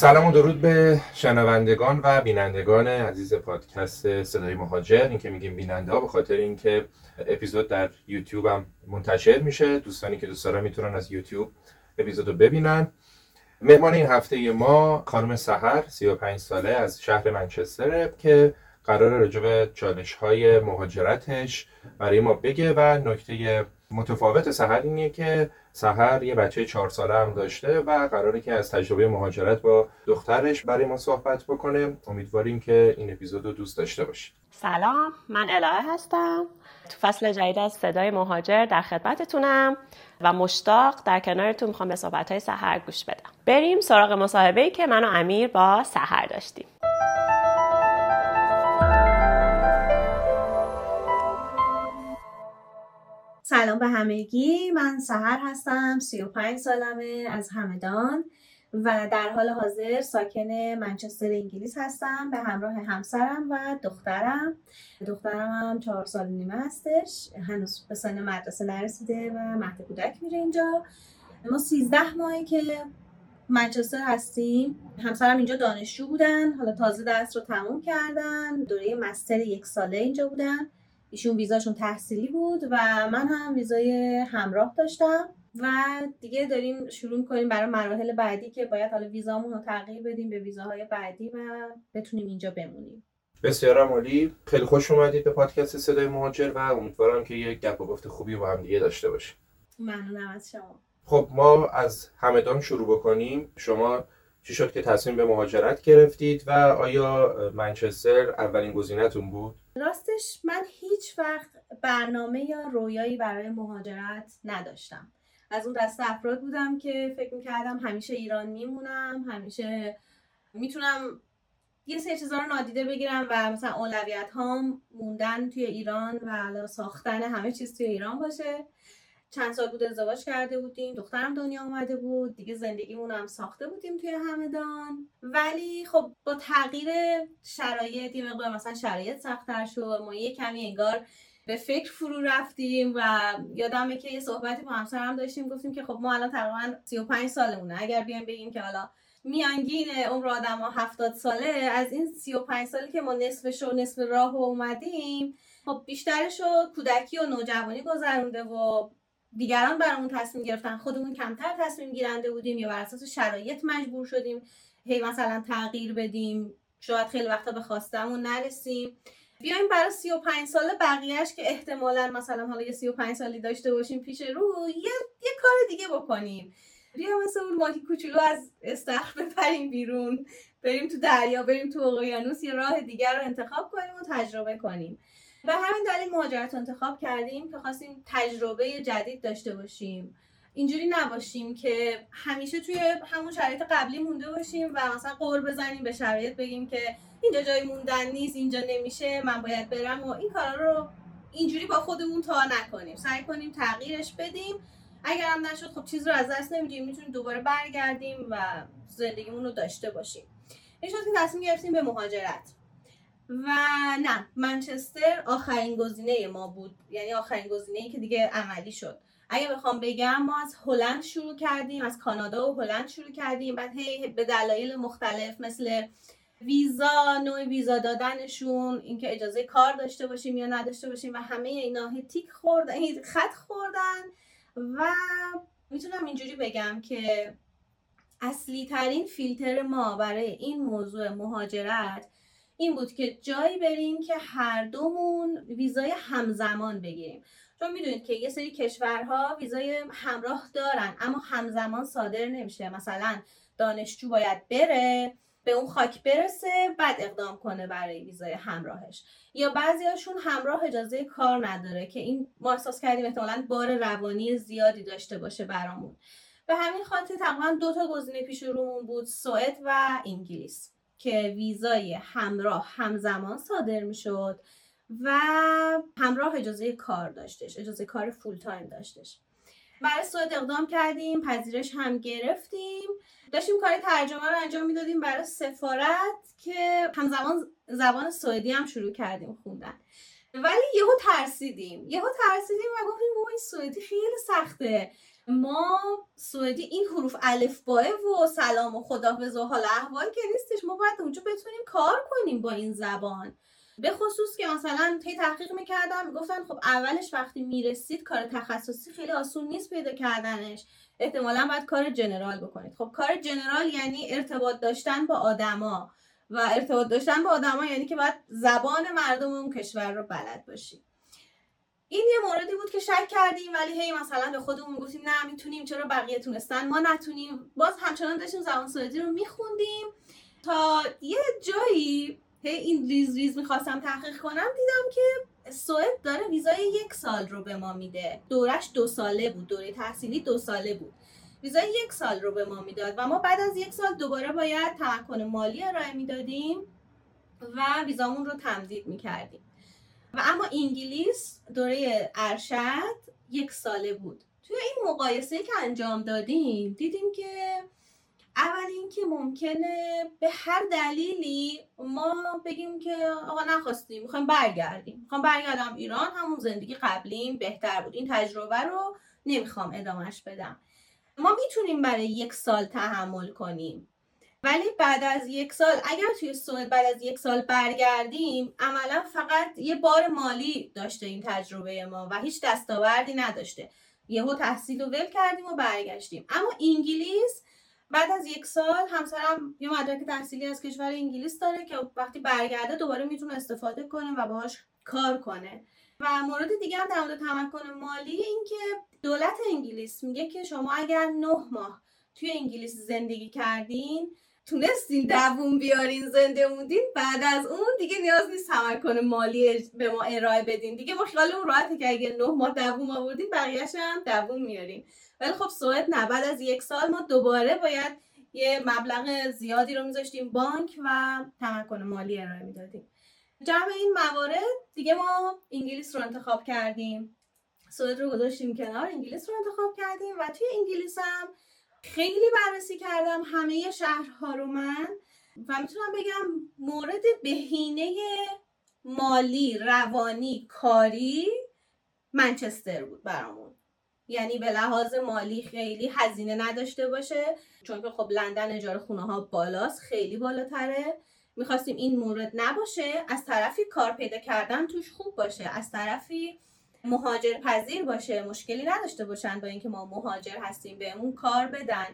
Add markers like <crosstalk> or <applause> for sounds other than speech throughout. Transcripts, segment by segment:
سلام و درود به شنوندگان و بینندگان عزیز پادکست صدای مهاجر. این که میگیم بیننده ها به خاطر اینکه اپیزود در یوتیوب هم منتشر میشه. دوستانی که دوست دارن می‌تونن از یوتیوب اپیزود رو ببینن. مهمان این هفته ما خانم سحر 35 ساله از شهر منچستره که قرار راجع به چالش های مهاجرتش برای ما بگه و نکته متفاوت سحر اینه که سحر یه بچه چهار ساله هم داشته و قراره که از تجربه مهاجرت با دخترش برای ما صحبت بکنه. امیدواریم که این اپیزود رو دوست داشته باشید. سلام من الهه هستم. تو فصل جدید از صدای مهاجر در خدمتتونم و مشتاق در کنارتون می‌خوام به صحبت های سحر گوش بدم. بریم سراغ مصاحبه که من و امیر با سحر داشتیم. سلام به همگی. من سهر هستم 35 سالمه از همدان و در حال حاضر ساکن منچستر انگلیس هستم. به همراه همسرم و دخترم. دخترم هم چهار سال نیمه هستش. هنوز به سن مدرسه نرسیده و مهد کودک میره اینجا. ما 13 ماهی که منچستر هستیم. همسرم اینجا دانشجو بودن. حالا تازه درس رو تموم کردن. دوره مستر یک ساله اینجا بودن. ایشون ویزاشون تحصیلی بود و من هم ویزای همراه داشتم و دیگه داریم شروع کنیم برای مراحل بعدی که باید حالا ویزامون رو تغییر بدیم به ویزاهای بعدی و بتونیم اینجا بمونیم. بسیار عالی خیلی خوش اومدید به پادکست صدای مهاجر و امیدوارم که یک گپ و گفت خوبی با هم دیگه داشته باشیم. ممنونم از شما. خب ما از همدان شروع بکنیم. شما چی شد که تصمیم به مهاجرت گرفتید و آیا منچستر اولین گزینهتون بود؟ راستش من هیچ وقت برنامه یا رویایی برای مهاجرت نداشتم. از اون دسته افراد بودم که فکر می‌کردم همیشه ایران میمونم همیشه می‌تونم یه سری چیزا رو نادیده بگیرم و مثلا اولویت هام موندن توی ایران و ساختن همه چیز توی ایران باشه. چند سال بود ازدواج کرده بودیم دخترم دنیا اومده بود دیگه زندگیمون هم ساخته بودیم توی همدان. ولی خب با تغییر شرایط یه مقدار مثلا شرایط سختتر شد ما یه کمی انگار به فکر فرو رفتیم و یادمه که یه صحبتی با همسرم داشتیم گفتیم که خب ما الان تقریبا 35 سالمونه. اگر بیایم بگیم که حالا میانگین عمر آدم ها 70 ساله از این 35 سالی که ما نصفش و نصف راه اومدیم خب بیشترش رو کودکی و نوجوانی گذرونده و دیگران برامون تصمیم گرفتن خودمون کمتر تصمیم گیرنده بودیم یا بر اساس شرایط مجبور شدیم هی مثلا تغییر بدیم شاید خیلی وقتا به خواستمون نرسیم. بیایم برای 35 ساله بقیهش که احتمالا مثلا حالا یه 35 سالی داشته باشیم پیش رو یه, یه کار دیگه بکنیم. بیا مثل اون ماهی کوچولو از استخر بپریم بیرون بریم تو دریا بریم تو اقیانوس یه راه دیگر رو انتخاب کنیم و تجربه کنیم. به همین دلیل مهاجرت انتخاب کردیم که خواستیم تجربه جدید داشته باشیم. اینجوری نباشیم که همیشه توی همون شرایط قبلی مونده باشیم و مثلا قول بزنیم به شرایط بگیم که اینجا جای موندن نیست اینجا نمیشه من باید برم و این کارا رو اینجوری با خودمون تا نکنیم. سعی کنیم تغییرش بدیم. اگر هم نشد خب چیز رو از دست نمیدیم می‌تونیم دوباره برگردیم و زندگیمون رو داشته باشیم. این شد که تصمیم گرفتیم به مهاجرت. و نه منچستر آخرین گزینه ما بود. یعنی آخرین گزینه که دیگه عملی شد. اگه بخوام بگم ما از هلند شروع کردیم از کانادا و هلند شروع کردیم. بعد هی به دلایل مختلف مثل ویزا نوع ویزا دادنشون اینکه اجازه کار داشته باشیم یا نداشته باشیم و همه اینا تیک خوردن خط خوردن. و می‌تونم اینجوری بگم که اصلی ترین فیلتر ما برای این موضوع مهاجرت این بود که جایی بریم که هر دومون ویزای همزمان بگیریم. چون می‌دونید که یه سری کشورها ویزای همراه دارن اما همزمان صادر نمیشه. مثلا دانشجو باید بره به اون خاک برسه بعد اقدام کنه برای ویزای همراهش. یا بعضیاشون همراه اجازه کار نداره که این ما احساس کردیم احتمالا بار روانی زیادی داشته باشه برامون. به همین خاطر تقریبا دو تا گزینه پیش رومون بود سوئد و انگلیس. که ویزای همراه همزمان صادر می‌شد و همراه اجازه کار داشتش اجازه کار فول تایم داشتش. برای سوئد اقدام کردیم پذیرش هم گرفتیم. داشتیم کار ترجمه رو انجام می‌دادیم برای سفارت که همزمان زبان سوئدی هم شروع کردیم خوندن. ولی یهو ترسیدیم یهو ترسیدیم و گفتیم این سوئدی خیلی سخته. ما سوئدی این حروف الف باه و سلام و خداحافظ و حال احوال که نیستش. ما باید اونجا بتونیم کار کنیم با این زبان. به خصوص که مثلا تی تحقیق می‌کردم گفتن خب اولش وقتی می‌رسید کار تخصصی خیلی آسون نیست پیدا کردنش. احتمالا باید کار جنرال بکنید. خب کار جنرال یعنی ارتباط داشتن با آدما و ارتباط داشتن با آدما یعنی که باید زبان مردم اون کشور رو بلد باشید این یه موردی بود که شک کردیم ولی هی مثلا به خودمون گفتیم نه می‌تونیم چرا بقیه تونستن؟ ما نتونیم. باز همچنان داشتیم زبان سوئدی رو میخوندیم. تا یه جایی هی این ریز ریز می‌خواستم تحقیق کنم دیدم که سوئد داره ویزای یک سال رو به ما میده. دورش دو ساله بود دوره تحصیلی دو ساله بود. ویزای یک سال رو به ما می‌داد و ما بعد از یک سال دوباره باید تمکن مالی ارائه می‌دادیم و ویزامون رو تمدید می‌کردیم. و اما انگلیس دوره ارشد یک ساله بود. توی این مقایسه که انجام دادیم دیدیم که اول اینکه ممکنه به هر دلیلی ما بگیم که آقا نخواستیم می‌خوایم برگردیم. می‌خوام برگردم ایران همون زندگی قبلیم بهتر بود. این تجربه رو نمی‌خوام ادامهش بدم. ما می‌تونیم برای یک سال تحمل کنیم. ولی بعد از یک سال اگر توی سوئد بعد از یک سال برگردیم عملا فقط یه بار مالی داشته این تجربه ما و هیچ دستاوردی نداشته. یهو تحصیل رو ول کردیم و برگشتیم. اما انگلیس بعد از یک سال همسرم یه مدرک تحصیلی از کشور انگلیس داره که وقتی برگرده دوباره می‌تونه استفاده کنه و باهاش کار کنه. و مورد دیگه هم در مورد تمکن مالی این که دولت انگلیس میگه که شما اگر نه ماه توی انگلیس زندگی کردین تونستین دووم بیارین زنده موندین بعد از اون دیگه نیاز نیست تمکن مالی به ما ارائه بدین. دیگه ما خیالمون راحته که اگه نه ماه دووم آوردین بقیهش هم دووم میارین. ولی خب سوئد نه بعد از یک سال ما دوباره باید یه مبلغ زیادی رو میذاشتیم بانک و تمکن مالی ارائه می‌دادیم. جمع این موارد دیگه ما انگلیس رو انتخاب کردیم. سوئد رو گذاشتیم کنار انگلیس رو انتخاب کردیم و توی انگلیس هم خیلی بررسی کردم همه شهرها رو من و می‌تونم بگم مورد بهینه مالی روانی کاری منچستر بود برامون. یعنی به لحاظ مالی خیلی هزینه نداشته باشه چون که خب لندن اجاره خونه ها بالاست خیلی بالاتره. می‌خواستیم این مورد نباشه از طرفی کار پیدا کردن توش خوب باشه از طرفی مهاجر پذیر باشه مشکلی نداشته باشن با اینکه ما مهاجر هستیم بهمون کار بدن.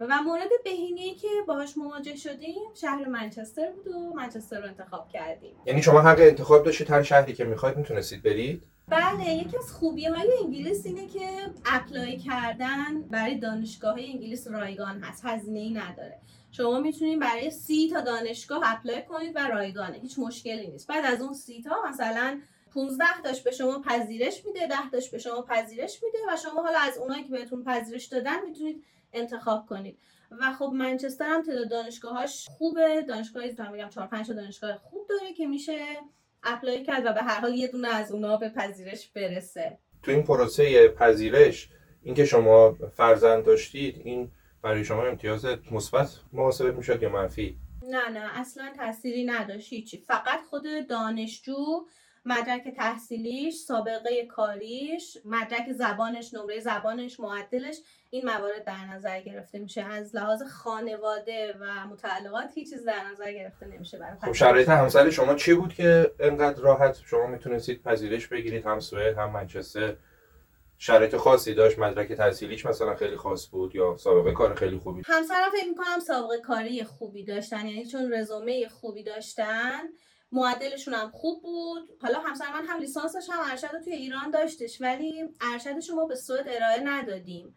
و مورد بهینه که باهاش مواجه شدیم شهر منچستر بود و منچستر رو انتخاب کردیم. یعنی شما حق انتخاب داشتید هر شهری که می‌خواید می‌تونستید برید؟ بله یکی از خوبی های انگلیس اینه که اپلای کردن برای دانشگاه های انگلیس رایگان هست هزینه ای نداره. شما می‌تونید برای سی تا دانشگاه apply کنید و رایگانه هیچ مشکلی نیست. بعد از اون سی تا مثلا 15 تاش به شما پذیرش میده 10 تاش به شما پذیرش میده و شما حالا از اونایی که بهتون پذیرش دادن می‌تونید انتخاب کنید. و خب منچستر هم تعداد دانشگاهاش خوبه. دانشگاهی تا میگم 4 5 دانشگاه خوب داره که میشه apply کرد و به هر حال یه دونه از اونها به پذیرش برسه. تو این پروسه پذیرش اینکه شما فرزند داشتید این برای شما امتیاز مثبت محاسبه می‌شد یا منفی؟ نه نه اصلا تأثیری نداشت هیچی. فقط خود دانشجو مدرک تحصیلیش سابقه کاریش مدرک زبانش نمره زبانش معدلش این موارد در نظر گرفته میشه. از لحاظ خانواده و متعلقات هیچ چیز در نظر گرفته نمیشه برای خب شرایط همسر شما چی بود که انقدر راحت شما می‌تونستید پذیرش بگیرید؟ هم سوئد هم منچستر. شرایط خاصی داشت؟ مدرک تحصیلیش مثلا خیلی خاص بود یا سابقه کار خیلی خوبی؟ همسرم فکر می‌کنم سابقه کاری خوبی داشتن یعنی چون رزومه خوبی داشتن معدلشون هم خوب بود. حالا همسر من هم لیسانسش هم ارشد توی ایران داشتش ولی ارشدش ما به سوئد ارائه ندادیم.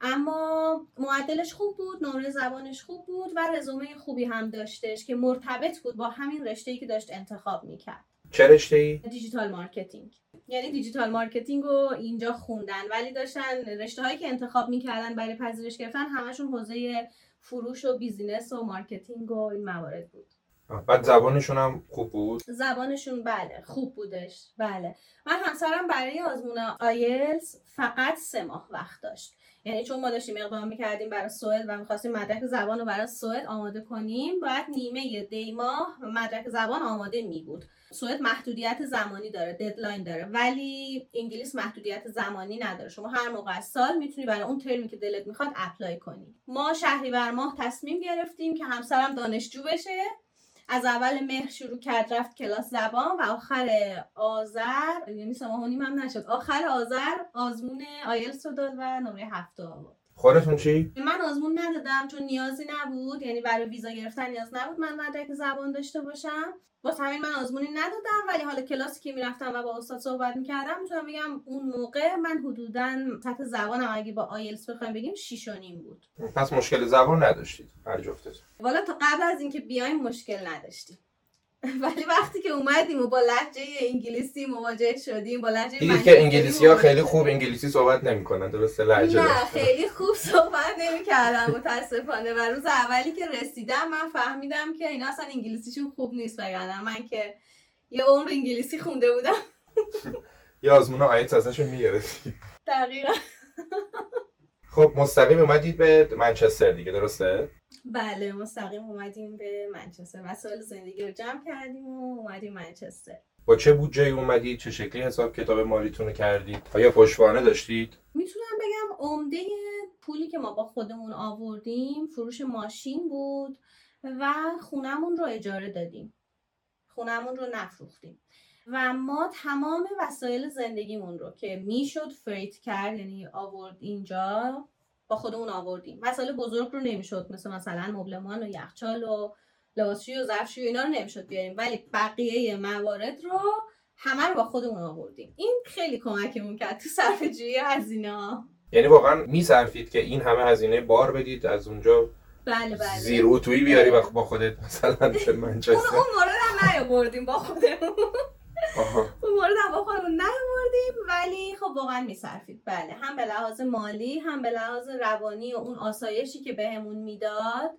اما معدلش خوب بود نمره زبانش خوب بود و رزومه خوبی هم داشتش که مرتبط بود با همین رشته که داشت انتخاب می‌کرد. چه رشته ای؟ digital marketing. یعنی digital marketing رو اینجا خوندن ولی داشتن رشته هایی که انتخاب می‌کردن برای پذیرش گرفتن همشون حوزه فروش و business و marketing و این موارد بود. بعد زبانشون هم خوب بود؟ زبانشون بله خوب بودش. بله. من همسرم برای آزمون آیلتس فقط سه ماه وقت داشت. یعنی چون ما داشتیم اقدام می‌کردیم برای سوئد و می‌خواستیم مدرک زبان رو برای سوئد آماده کنیم باید نیمه دی ماه مدرک زبان آماده می بود سوئد محدودیت زمانی داره deadline داره. ولی انگلیس محدودیت زمانی نداره. شما هر موقع از سال می‌تونی برای اون ترمی که دلت می‌خواد apply کنی. ما شهریور ماه تصمیم گرفتیم که همسرم دانشجو بشه. از اول مهر شروع کرد رفت کلاس زبان و آخر آذر یعنی سه هم نشد. آخر آذر آزمون آیلتس رو داد و نمره هفت آورد. خودتون چی؟ من آزمون ندادم چون نیازی نبود. یعنی برای ویزا گرفتن نیاز نبود من مدرک زبان داشته باشم. با همین من آزمونی ندادم ولی حالا کلاسی که می‌رفتم و با استاد صحبت می‌کردم می‌تونم بگم اون موقع من حدودا سطح زبانم اگه با آیلتس بخوایم بگیم 6 و نیم بود. پس مشکل زبان نداشتید هر جفتتون. والا تا قبل از اینکه بیایم مشکل نداشتیم. <laughs> ولی وقتی که اومدیم و با لحجه انگلیسی مواجه شدیم با لحجه دیدید که انگلیسی ها خیلی خوب انگلیسی صحبت نمی‌کنن درسته؟ لهجه نه. خیلی خوب صحبت نمی‌کردم متاسفانه. و روز اولی که رسیدم من فهمیدم که اینا اصلا انگلیسیشون خوب نیست وگرنه من که یه عمر انگلیسی خونده بودم. <laughs> یا آزمون آیت ازشون می‌گرفتید دقیقا. خب مستقیم اومدید به منچستر دیگه درسته؟ بله مستقیم اومدیم به منچستر وسایل زندگی رو جمع کردیم و اومدیم منچستر. با چه بودجه اومدید چه شکلی حساب کتاب مالیتون رو کردید آیا پشتوانه داشتید؟ می‌تونم بگم عمده پولی که ما با خودمون آوردیم فروش ماشین بود و خونمون رو اجاره دادیم. خونمون رو نفروختیم. و ما تمام وسایل زندگیمون رو که می‌شد فریت کرد یعنی آورد اینجا با خودمون آوردیم. وسایل بزرگ رو نمی‌شد مثل مثلا مبلمان و یخچال و لباسشویی و ظرفشویی اینا رو نمی‌شد بیاریم. ولی بقیه موارد رو همه رو با خودمون آوردیم. این خیلی کمکمون کرد تو صرفه جویی هزینه ها. یعنی واقعا میصرفید که این همه هزینه بار بدید از اونجا بله بله. زیر اتویی بیاری و با خودت مثلا منچستر. اون مورد هم نیاوردیم با خودمون. اون مورد هم با خودمون. نیاوردیم ولی خب واقعا میصرفید. بله هم به لحاظ مالی هم به لحاظ روانی و اون آسایشی که بهمون می‌داد.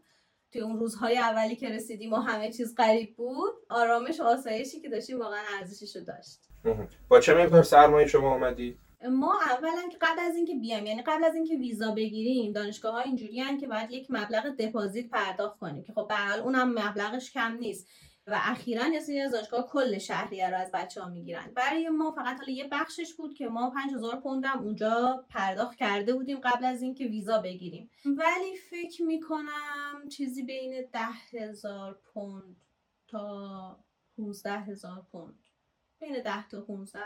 توی اون روزهای اولی که رسیدیم و همه چیز غریب بود آرامش و آسایشی که داشتیم واقعا ارزشش رو داشت. با چه مقدار سرمایه شما اومدید ما اولا که قبل از اینکه بیایم یعنی قبل از اینکه ویزا بگیریم دانشگاه ها اینجوری که باید یک مبلغ دپازیت پرداخت کنیم که خب به اونم مبلغش کم نیست. و اخیرا یه سری از دانشگاه کل شهریه رو از بچه ها می‌گیرن. برای ما فقط حالا یه بخشش بود که ما 5000 پوندم اونجا پرداخت کرده بودیم قبل از اینکه ویزا بگیریم. ولی فکر می‌کنم چیزی بین 10000 پوند تا 15000 پوند. بین 10 تا 15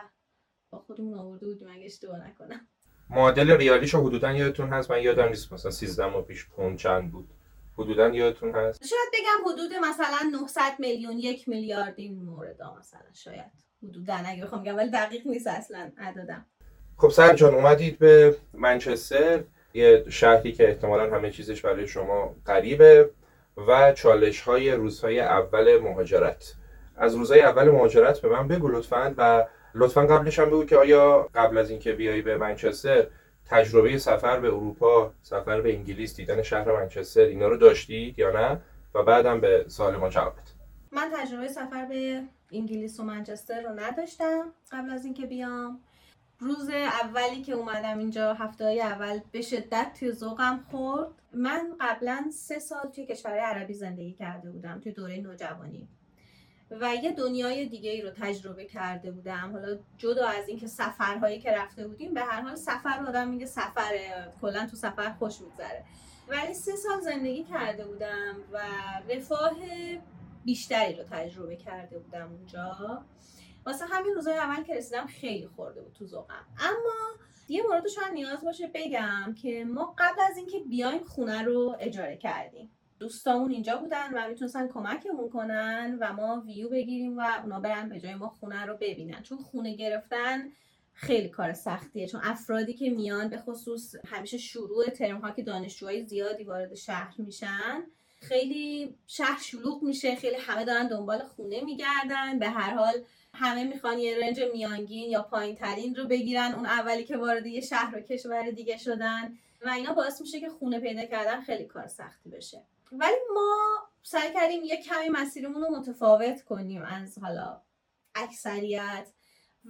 با خودمون آورده بودیم اگه اشتباه نکنم. معادل ریالیشو حدودا یادتون هست؟ من یادم نیست مثلا 13 ماه پیش پوند چند بود. حدودا یادتون هست؟ شاید بگم حدود مثلا 900 میلیون یک میلیارد این مورد مثلا شاید. حدودا اگه بخوام بگم ولی دقیق نیست اصلا عددم. خب سر جان اومدید به منچستر. یه شهری که احتمالا همه چیزش برای شما قریبه و چالش های روزهای اول مهاجرت. از روزهای اول مهاجرت به من بگو لطفا و لطفا قبلش هم بگو که آیا قبل از اینکه بیایی به منچستر تجربه سفر به اروپا سفر به انگلیس دیدن شهر منچستر اینا رو داشتید یا نه؟ و بعدم به سوال ما جواب من تجربه سفر به انگلیس و منچستر رو نداشتم قبل از اینکه بیام. روز اولی که اومدم اینجا هفته اول به شدت توی ذوقم خورد. من قبلا سه سال توی کشورهای عربی زندگی کرده بودم توی دوره نوجوانی. و یه دنیای دیگه ای رو تجربه کرده بودم. حالا جدا از اینکه سفرهایی که رفته بودیم به هر حال سفر آدم میگه سفره کلا تو سفر خوش میگذره. ولی سه سال زندگی کرده بودم و رفاه بیشتری رو تجربه کرده بودم اونجا. واسه همین روزای اول که رسیدم خیلی خورده بود تو ذوقم. اما یه مورد شاید نیاز باشه بگم که ما قبل از اینکه بیایم خونه رو اجاره کردیم. دوستامون اینجا بودن و می‌تونستن کمکمون کنن و ما ویو بگیریم و اونا برن به جای ما خونه رو ببینن. چون خونه گرفتن خیلی کار سختیه چون افرادی که میان به خصوص همیشه شروع ترم ها که دانشجوهای زیادی وارد شهر میشن خیلی شهر شلوغ میشه خیلی همه دارن دنبال خونه میگردن. به هر حال همه می‌خوان یه رنج میانگین یا پایین ترین رو بگیرن. اون اولی که وارد یه شهر و کشور دیگه شدن. و اینا باعث میشه که خونه پیدا کردن خیلی کار سختی بشه. ولی ما سعی کردیم یه کمی مسیرمون رو متفاوت کنیم از حالا اکثریت.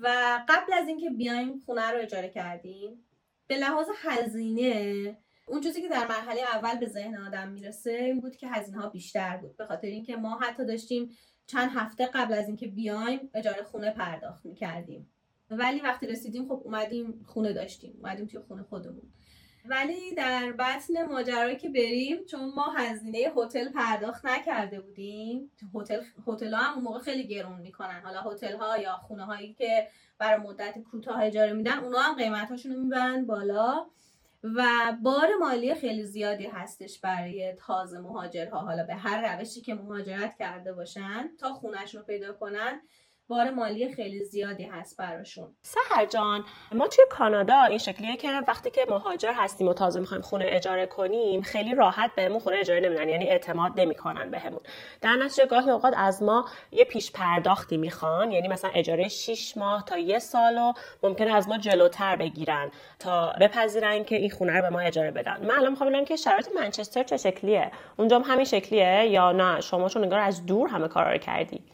و قبل از اینکه بیایم خونه رو اجاره کردیم به لحاظ هزینه اون چیزی که در مرحله اول به ذهن آدم می‌رسه این بود که هزینه ها بیشتر بود. به خاطر اینکه ما حتی داشتیم چند هفته قبل از اینکه بیایم اجاره خونه پرداخت می‌کردیم. ولی وقتی رسیدیم خب اومدیم خونه داشتیم اومدیم توی خونه خودمون. ولی در بطن ماجرایی که بریم چون ما هزینه هتل پرداخت نکرده بودیم. هتل هتل ها هم اون موقع خیلی گرون می‌کنن. حالا هتل ها یا خونه هایی که برای مدت کوتاه اجاره میدن اونا هم قیمتاشون رو می‌برن بالا. و بار مالی خیلی زیادی هستش برای تازه مهاجرها. حالا به هر روشی که مهاجرت کرده باشن تا خونهشون رو پیدا کنن بار مالی خیلی زیادی هست براشون. سهر جان ما توی کانادا این شکلیه که وقتی که مهاجر هستیم و تازه می‌خوایم خونه اجاره کنیم خیلی راحت بهمون خونه اجاره نمیدن یعنی اعتماد نمی‌کنن بهمون. در نتیجه گاهی اوقات از ما یه پیش پرداختی می‌خوان یعنی مثلا اجاره 6 ماه تا یه سال و ممکنه از ما جلوتر بگیرن تا بپذیرن که این خونه رو به ما اجاره بدن. من الان می‌خوام که شرایط منچستر چه شکلیه؟ اونجا هم همین شکلیه یا نه؟ شما چون نگار از دور همه کارا رو کردی. <laughs>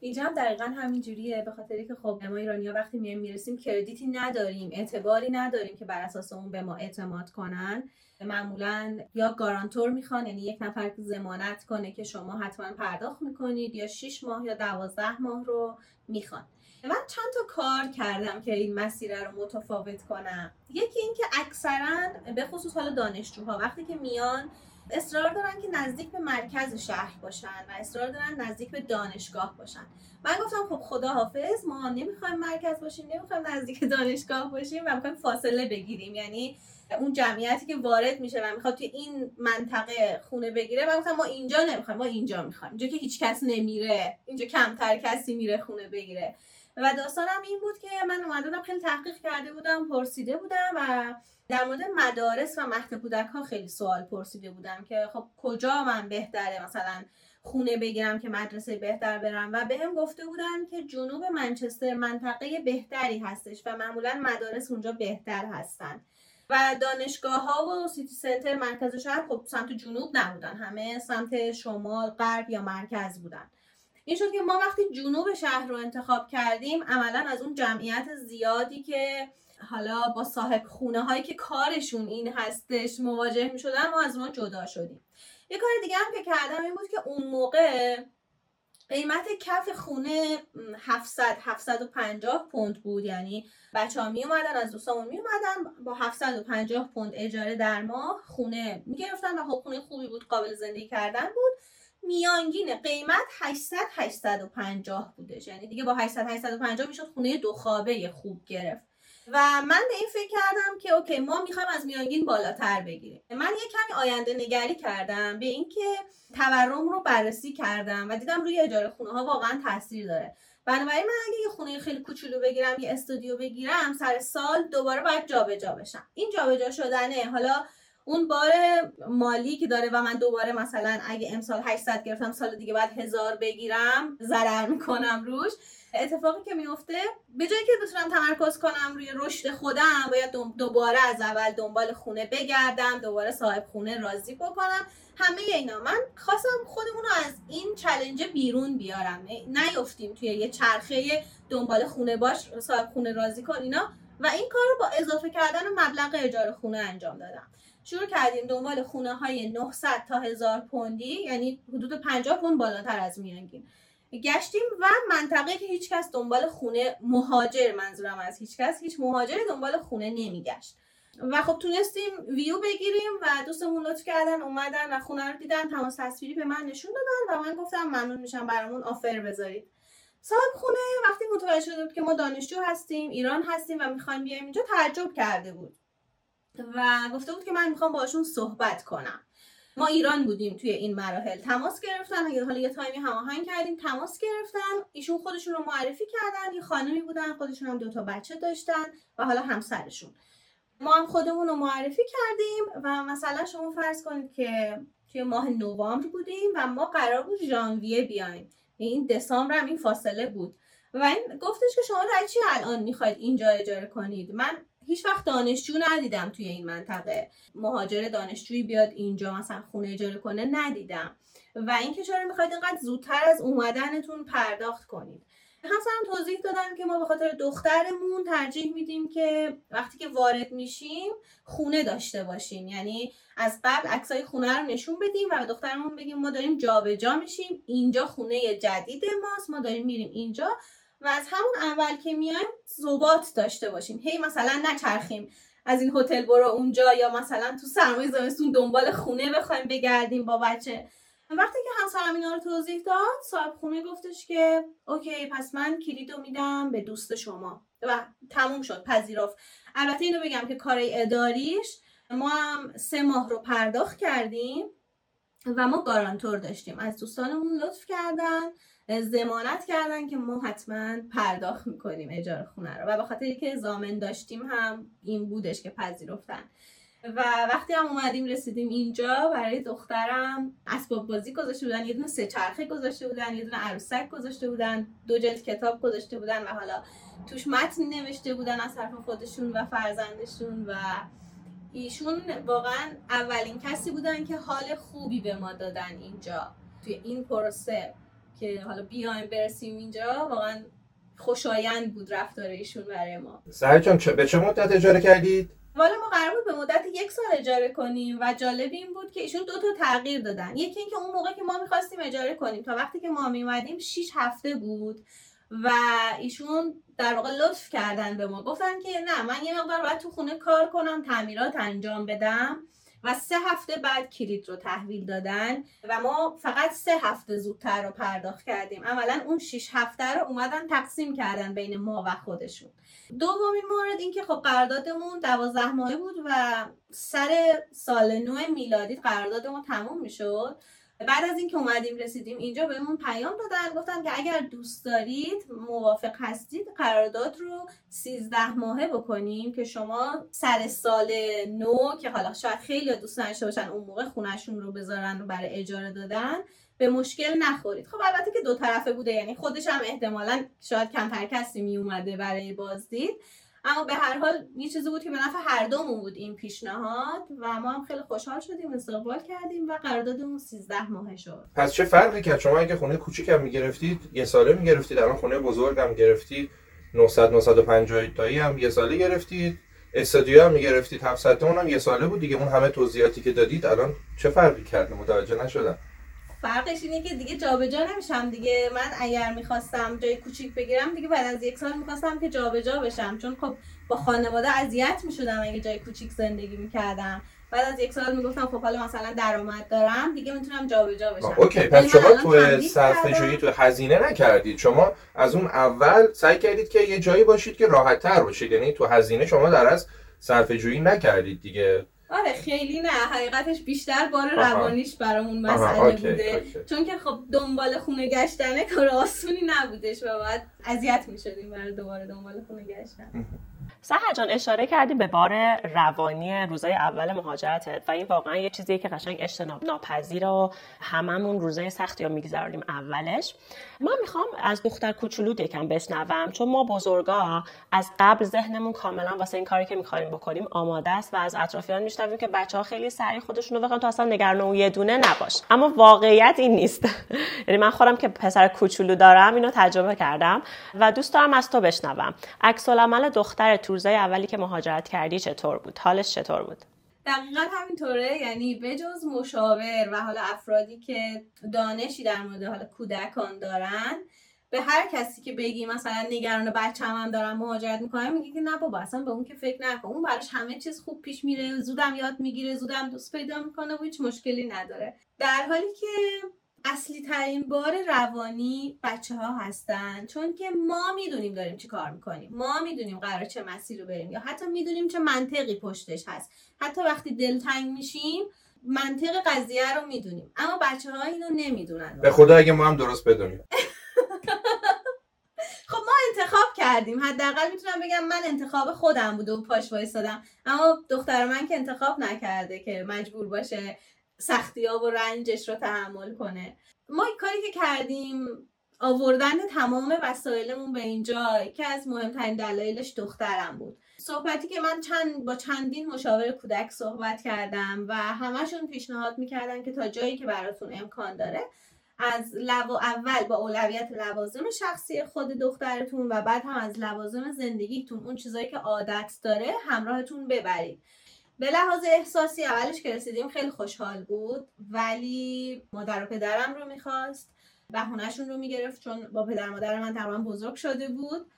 اینجا هم دقیقا همین جوریه. به خاطری که خب ما ایرانیا وقتی میایم می‌رسیم کردیتی نداریم اعتباری نداریم که بر اساس اون به ما اعتماد کنن. معمولا یا گارانتور می‌خوان یعنی یک نفر که زمانت کنه که شما حتما پرداخت می‌کنید یا 6 ماه یا 12 ماه رو می‌خوان. من چند تا کار کردم که این مسیر رو متفاوت کنم. یکی اینکه اکثرا به خصوص حالا دانشجوها وقتی که میان اصرار دارن که نزدیک به مرکز شهر باشن و اصرار دارن نزدیک به دانشگاه باشن. من گفتم خب خدا حافظ ما نمی‌خوایم مرکز باشیم نمی‌خوایم نزدیک <laughs> دانشگاه باشیم و می‌خوایم فاصله بگیریم. یعنی اون جمعیتی که وارد میشه و می‌خواد توی این منطقه خونه بگیره من ما اینجا نمی‌خوایم ما اینجا می‌خوایم. اینجا که هیچ کس نمیره اینجا کمتر کسی میره خونه بگیره. و داستانم این بود که من اومده خیلی تحقیق کرده بودم پرسیده بودم و در مورد مدارس و مهد کودک ها خیلی سوال پرسیده بودم که خب کجا من بهتره مثلا خونه بگیرم که مدرسه بهتر برم و بهم به گفته بودن که جنوب منچستر منطقه بهتری هستش و معمولا مدارس اونجا بهتر هستن. و دانشگاه ها و سیتی سنتر مرکز شهر خب سمت جنوب نبودن همه سمت شمال غرب یا مرکز بودن. این شد که ما وقتی جنوب شهر رو انتخاب کردیم عملا از اون جمعیت زیادی که حالا با صاحب خونه هایی که کارشون این هستش مواجه می شدن ما از ما جدا شدیم. یه کار دیگه هم که کردم این بود که اون موقع قیمت کف خونه 700 750 پوند بود. یعنی بچه ها می اومدن از دوستامون می اومدن با 750 پوند اجاره در ماه خونه می گرفتن و خب خونه خوبی بود قابل زندگی کردن بود. میانگین قیمت 800 850 بودش یعنی دیگه با 800 850 می‌شد خونه دو خوابه خوب گرفت. و من به این فکر کردم که اوکی ما می‌خوایم از میانگین بالاتر بگیریم. من یه کمی آینده نگری کردم به اینکه تورم رو بررسی کردم و دیدم روی اجاره خونه ها واقعا تاثیر داره. بنابراین من اگه یه خونه خیلی کوچولو بگیرم یه استودیو بگیرم سر سال دوباره باید جابجا بشم. این جابجا شدنه. حالا اون بار مالی که داره و من دوباره مثلا اگه امسال 800 گرفتم سال دیگه باید هزار بگیرم ضرر می‌کنم روش. اتفاقی که میفته به جایی که بتونم تمرکز کنم روی رشد خودم باید دوباره از اول دنبال خونه بگردم دوباره صاحب خونه راضی بکنم. همه اینا. من خواستم خودمون رو از این چلنج بیرون بیارم. نیفتیم توی یه چرخه دنبال خونه باش صاحب خونه راضی کن اینا. و این کار رو با اضافه کردن مبلغ اجاره خونه انجام دادم. شروع کردیم دنبال خونه های 900 تا 1000 پوندی یعنی حدود 50 پوند بالاتر از میانگین. گشتیم و منطقه که هیچکس دنبال خونه مهاجر منظورم از هیچکس هیچ مهاجر دنبال خونه نمیگشت. و خب تونستیم ویو بگیریم و دوستمون لطف کردن اومدن و خونه رو دیدن تماس تصویری به من نشون دادن و من گفتم ممنون میشم برامون آفر بذارید. صاحب خونه وقتی متوجه شده که ما دانشجو هستیم ایران هستیم و می‌خوایم بیایم اینجا تعجب کرده بود. و گفته بود که من می‌خوام باشون صحبت کنم. ما ایران بودیم توی این مراحل. تماس گرفتن. حالا یه تایمی هماهنگ کردیم تماس گرفتن. ایشون خودشون رو معرفی کردن. یه خانمی بودن خودشون هم دو تا بچه داشتن و حالا همسرشون. ما هم خودمون رو معرفی کردیم و مثلا شما فرض کنید که توی ماه نوامبر بودیم و ما قرار بود ژانویه بیایم. این دسامبر هم این فاصله بود. و این گفتش که شما در چی الان می‌خواید اینجا اجاره کنید؟ من هیچ وقت دانشجو ندیدم توی این منطقه. مهاجر دانشجویی بیاد اینجا مثلا خونه اجاره کنه ندیدم. و اینکه چرا می‌خواید اینقدر زودتر از اومدنتون پرداخت کنید. هم توضیح دادن که ما به خاطر دخترمون ترجیح میدیم که وقتی که وارد میشیم خونه داشته باشیم. یعنی از قبل عکسای خونه رو نشون بدیم و به دخترمون بگیم ما داریم جابجا جا میشیم. اینجا خونه جدید ماست. ما داریم میریم اینجا. و از همون اول که میایم ثبات داشته باشیم. هی مثلا نچرخیم از این هتل برو اونجا یا مثلا تو سرمایه زمستون دنبال خونه بخوایم بگردیم با بچه. وقتی که همسرم اینا رو توضیح داد صاحب خونه گفتش که اوکی پس من کلید رو میدم به دوست شما. و تموم شد پذیرفت. البته اینو بگم که کار اداریش ما هم سه ماه رو پرداخت کردیم و ما گارانتور داشتیم. از دوستانمون لطف کردن. زمانت کردن که ما حتما پرداخت می‌کنیم اجاره خونه رو. و به خاطر که زامن داشتیم هم این بودش که پذیرفتن. و وقتی هم اومدیم رسیدیم اینجا برای دخترم اسباب بازی گذاشته بودن یه دونه سه چرخه گذاشته بودن یه دونه عروسک گذاشته بودن دو جلد کتاب گذاشته بودن و حالا توش متنی نوشته بودن از طرف خودشون و فرزندشون و ایشون واقعا اولین کسی بودن که حال خوبی به ما دادن اینجا. توی این پروسه. که حالا بیایم برسیم اینجا واقعا خوشایند بود رفتار ایشون برای ما. سر به چه مدت اجاره کردید؟ والا ما قرار بود به مدت یک سال اجاره کنیم و جالب این بود که ایشون دو تا تغییر دادن. یکی اینکه اون موقع که ما می‌خواستیم اجاره کنیم تا وقتی که ما میومدیم 6 هفته بود و ایشون در واقع لطف کردن به ما. گفتن که نه من یه مقدار باید تو خونه کار کنم تعمیرات انجام بدم. و سه هفته بعد کلید رو تحویل دادن و ما فقط سه هفته زودتر رو پرداخت کردیم. عملا اون 6 هفته رو اومدن تقسیم کردن بین ما و خودشون. دومین مورد این که خب قراردادمون دوازده ماهه بود و سر سال نو میلادی قراردادمون تموم می‌شد. بعد از اینکه اومدیم رسیدیم اینجا بهمون پیام دادن گفتن که اگر دوست دارید موافق هستید قرارداد رو 13 ماهه بکنیم که شما سر سال نو که حالا شاید خیلی دوست نداشته باشن اون موقع خونشون رو بذارن رو برای اجاره دادن به مشکل نخورید. خب البته که دو طرفه بوده یعنی خودش هم احتمالا شاید کمتر کسی می اومده برای بازدید. اما به هر حال یه چیزی بود که به نفع هر دومون بود این پیشنهاد و ما هم خیلی خوشحال شدیم استقبال کردیم و قراردادمون 13 ماهه شد. پس چه فرقی کرد؟ شما اگه خونه کوچیک هم می‌گرفتید یه ساله می‌گرفتید الان خونه بزرگ هم گرفتید 900 950 تایی هم یه ساله گرفتید استادیو هم می‌گرفتید 700 اون هم یه ساله بود دیگه. اون همه توضیحاتی که دادید الان چه فرقی کرد متوجه نشدم. فرقش اینه که دیگه جابجا نمیشم دیگه. من اگر می‌خواستم جای کوچیک بگیرم دیگه بعد از یک سال می‌خواستم که جابجا بشم. چون خب با خانواده اذیت می‌شدم اگه جای کوچیک زندگی می‌کردم. بعد از یک سال می‌گفتم خب حالا مثلا درآمد دارم دیگه می‌تونم جابجا بشم. اوکی. پس شما تو صرفه جویی تو هزینه نکردید. شما از اون اول سعی کردید که یه جایی باشید که راحت تر باشید. یعنی تو هزینه شما در از صرفه جویی نکردید دیگه. آره خیلی نه. حقیقتش بیشتر بار روانیش برامون مسئله بوده. چون که خب دنبال خونه گشتنه کار آسونی نبودش و باید اذیت می‌شدیم برای دوباره دنبال خونه گشتن. سهر جان اشاره کردی به بار روانی روزای اول مهاجرتت و این واقعا یه چیزیه که قشنگ اجتناب ناپذیر و هممون روزای سختی رو میگذرونیم اولش. من می‌خوام از دختر کوچولو یکم بشنوم چون ما بزرگا از قبل ذهنمون کاملا واسه این کاری که می‌خوایم بکنیم آماده است و از اطرافیان میشنویم که بچه ها خیلی سریع خودشون رو بخوام تو اصلا نگران اون یه دونه نباش. اما واقعیت این نیست. <laughs> یعنی من خودم که پسر کوچولو دارم اینو تجربه کردم و دوست دارم از تو بشنوم. عکس دختر روزای اولی که مهاجرت کردی چطور بود؟ حالش چطور بود؟ دقیقا همینطوره. یعنی بجز مشاور و حالا افرادی که دانشی در مورد حالا کودکان دارن به هر کسی که بگی مثلا نگران بچه هم دارم مهاجرت می‌کنم میگه که نه بابا اصلا به اون که فکر نکن. اون براش همه چیز خوب پیش میره زودم یاد می‌گیره زودم دوست پیدا می‌کنه و هیچ مشکلی نداره. در حالی که اصلی ترین بار روانی بچه ها هستن. چون که ما می‌دونیم داریم چی کار می‌کنیم. ما می‌دونیم قرار چه مسیر رو بریم یا حتی می‌دونیم چه منطقی پشتش هست. حتی وقتی دلتنگ میشیم منطق قضیه رو می‌دونیم. اما بچه ها اینو نمی‌دونن. به خدا اگه ما هم درست بدونیم. <laughs> خب ما انتخاب کردیم. حداقل می‌تونم بگم من انتخاب خودم بوده و پاش وایستادم. اما دختر من که انتخاب نکرده که مجبور باشه سختی ها و رنجش رو تحمل کنه. ما کاری که کردیم آوردن تمام وسایلمون به اینجا که از مهمترین دلایلش دخترم بود. صحبتی که من چند با چندین مشاور کودک صحبت کردم و همشون پیشنهاد می‌کردن که تا جایی که براتون امکان داره از لو... اول با اولویت لوازم شخصی خود دخترتون و بعد هم از لوازم زندگیتون اون چیزایی که عادت داره همراهتون ببرید. به لحاظ احساسی اولش که رسیدیم خیلی خوشحال بود ولی مادر و پدرم رو می‌خواست بهونهشون رو می‌گرفت چون با پدر مادر من تقریبا بزرگ شده بود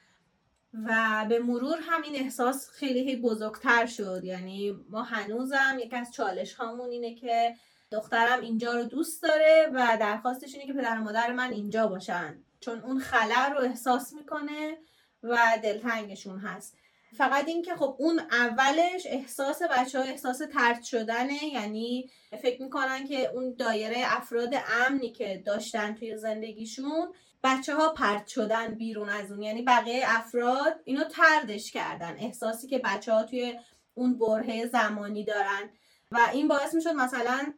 و به مرور همین احساس خیلی بزرگتر شد. یعنی ما هنوزم یکی از چالش هامون اینه که دخترم اینجا رو دوست داره و درخواستش اینه که پدر و مادر من اینجا باشن. چون اون خلع رو احساس می‌کنه و دلتنگشون هست. فقط اینکه خب اون اولش احساس بچه ها احساس ترد شدنه یعنی فکر می‌کنن که اون دایره افراد امنی که داشتن توی زندگیشون بچه ها پرت شدن بیرون از اون. یعنی بقیه افراد اینو تردش کردن احساسی که بچه ها توی اون برهه زمانی دارن. و این باعث می‌شد مثلا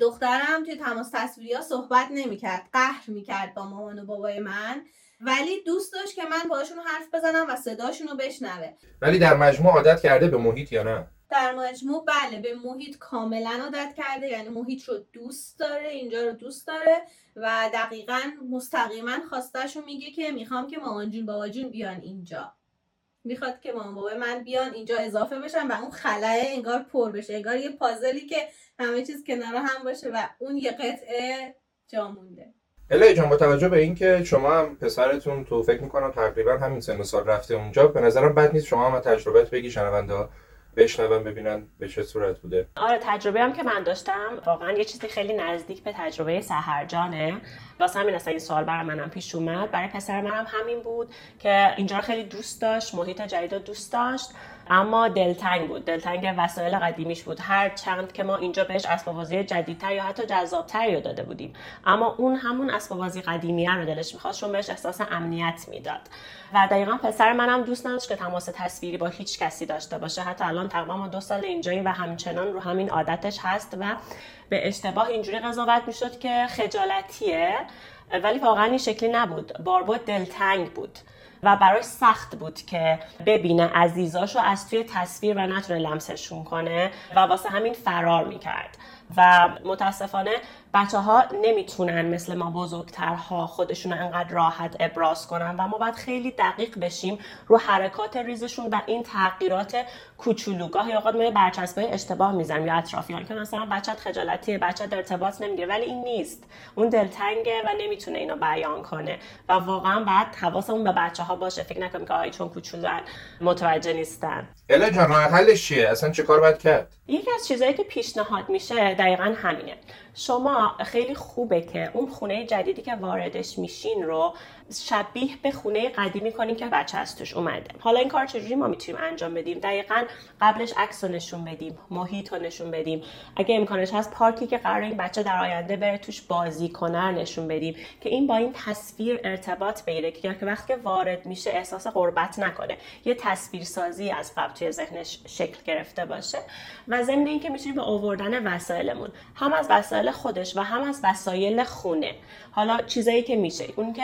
دخترم توی تماس تصویری ها صحبت نمی‌کرد قهر می‌کرد با مامان و بابای من. ولی دوست داشت که من باشون حرف بزنم و صداشون رو بشنوه. ولی در مجموع عادت کرده به محیط یا نه؟ در مجموع بله به محیط کاملا عادت کرده یعنی محیط رو دوست داره اینجا رو دوست داره و دقیقا مستقیما خواستش رو میگه که می‌خوام که مامان جون بابا جون بیان اینجا. می‌خواد که مامان بابا من بیان اینجا اضافه بشن و اون خلاه انگار پر بشه انگار یه پازلی که همه چیز کنار هم باشه و اون یه قطعه جا مونده. الهی جان با توجه به اینکه شما هم پسرتون تو فکر می‌کنم تقریبا همین سن سال رفته اونجا به نظرم بد نیست شما هم تجربت بگی شنونده بشنون ببینن به چه صورت بوده. آره تجربه هم که من داشتم واقعا یه چیزی خیلی نزدیک به تجربه سهرجانه. واسه همین اصلا این سوال برای منم پیش اومد. برای پسر منم همین بود که اینجا خیلی دوست داشت محیط جدید دوست داشت. اما دلتنگ بود. دلتنگ وسایل قدیمیش بود. هر چند که ما اینجا بهش اسباب بازی جدیدتر یا حتی جذابتری رو داده بودیم. اما اون همون اسباب بازی قدیمیه رو دلش می‌خواست چون بهش احساس امنیت می‌داد. و دقیقا پسر منم دوست نداشت که تماس تصویری با هیچ کسی داشته باشه. حتی الان تقریبا ما دو سال اینجاییم و همچنان رو همین عادتش هست و به اشتباه اینجوری قضاوت می‌شد که خجالتیه. ولی واقعا این شکلی نبود. باربود دلتنگ بود. و براش سخت بود که ببینه عزیزاشو از توی تصویر و نتونه لمسشون کنه و واسه همین فرار می‌کرد. و متاسفانه بچه ها نمی‌تونن مثل ما بزرگترها خودشون انقدر راحت ابراز کنن و ما باید خیلی دقیق بشیم رو حرکات ریزشون و این تغییرات کوچولو گاهی اوقات ما برچسبای اشتباه می‌زنیم یا اطرافیان که مثلا بچت خجالتیه بچت ارتباط نمی‌گیره ولی این نیست. اون دلتنگه و نمی‌تونه اینو بیان کنه و واقعا بعد حواسمون به بچه ها باشه. فکر نکنیم که آی چون کوچولو متوجه نیستن. الا جان حلش چیه؟ اصلا چه کار باید کرد؟ یکی از چیزهایی که پیشنهاد میشه دقیقا همینه. شما خیلی خوبه که اون خونه جدیدی که واردش میشین رو شبیه به خونه قدیمی کنیم که بچه از توش اومده. حالا این کار چجوری ما می‌تونیم انجام بدیم؟ دقیقا قبلش عکس رو نشون بدیم محیط رو نشون بدیم. اگه امکانش هست پارکی که قرار این بچه در آینده بره توش بازی کنه نشون بدیم. که این با این تصویر ارتباط بگیره که وقتی وارد میشه احساس قربت نکنه. یه تصویر سازی از قبل توی ذهنش شکل گرفته باشه. و ضمن اینکه می‌تونیم به آوردن وسایلمون. هم از وسایل خودش و هم از وسایل خونه. حالا چیزایی که میشه. اون که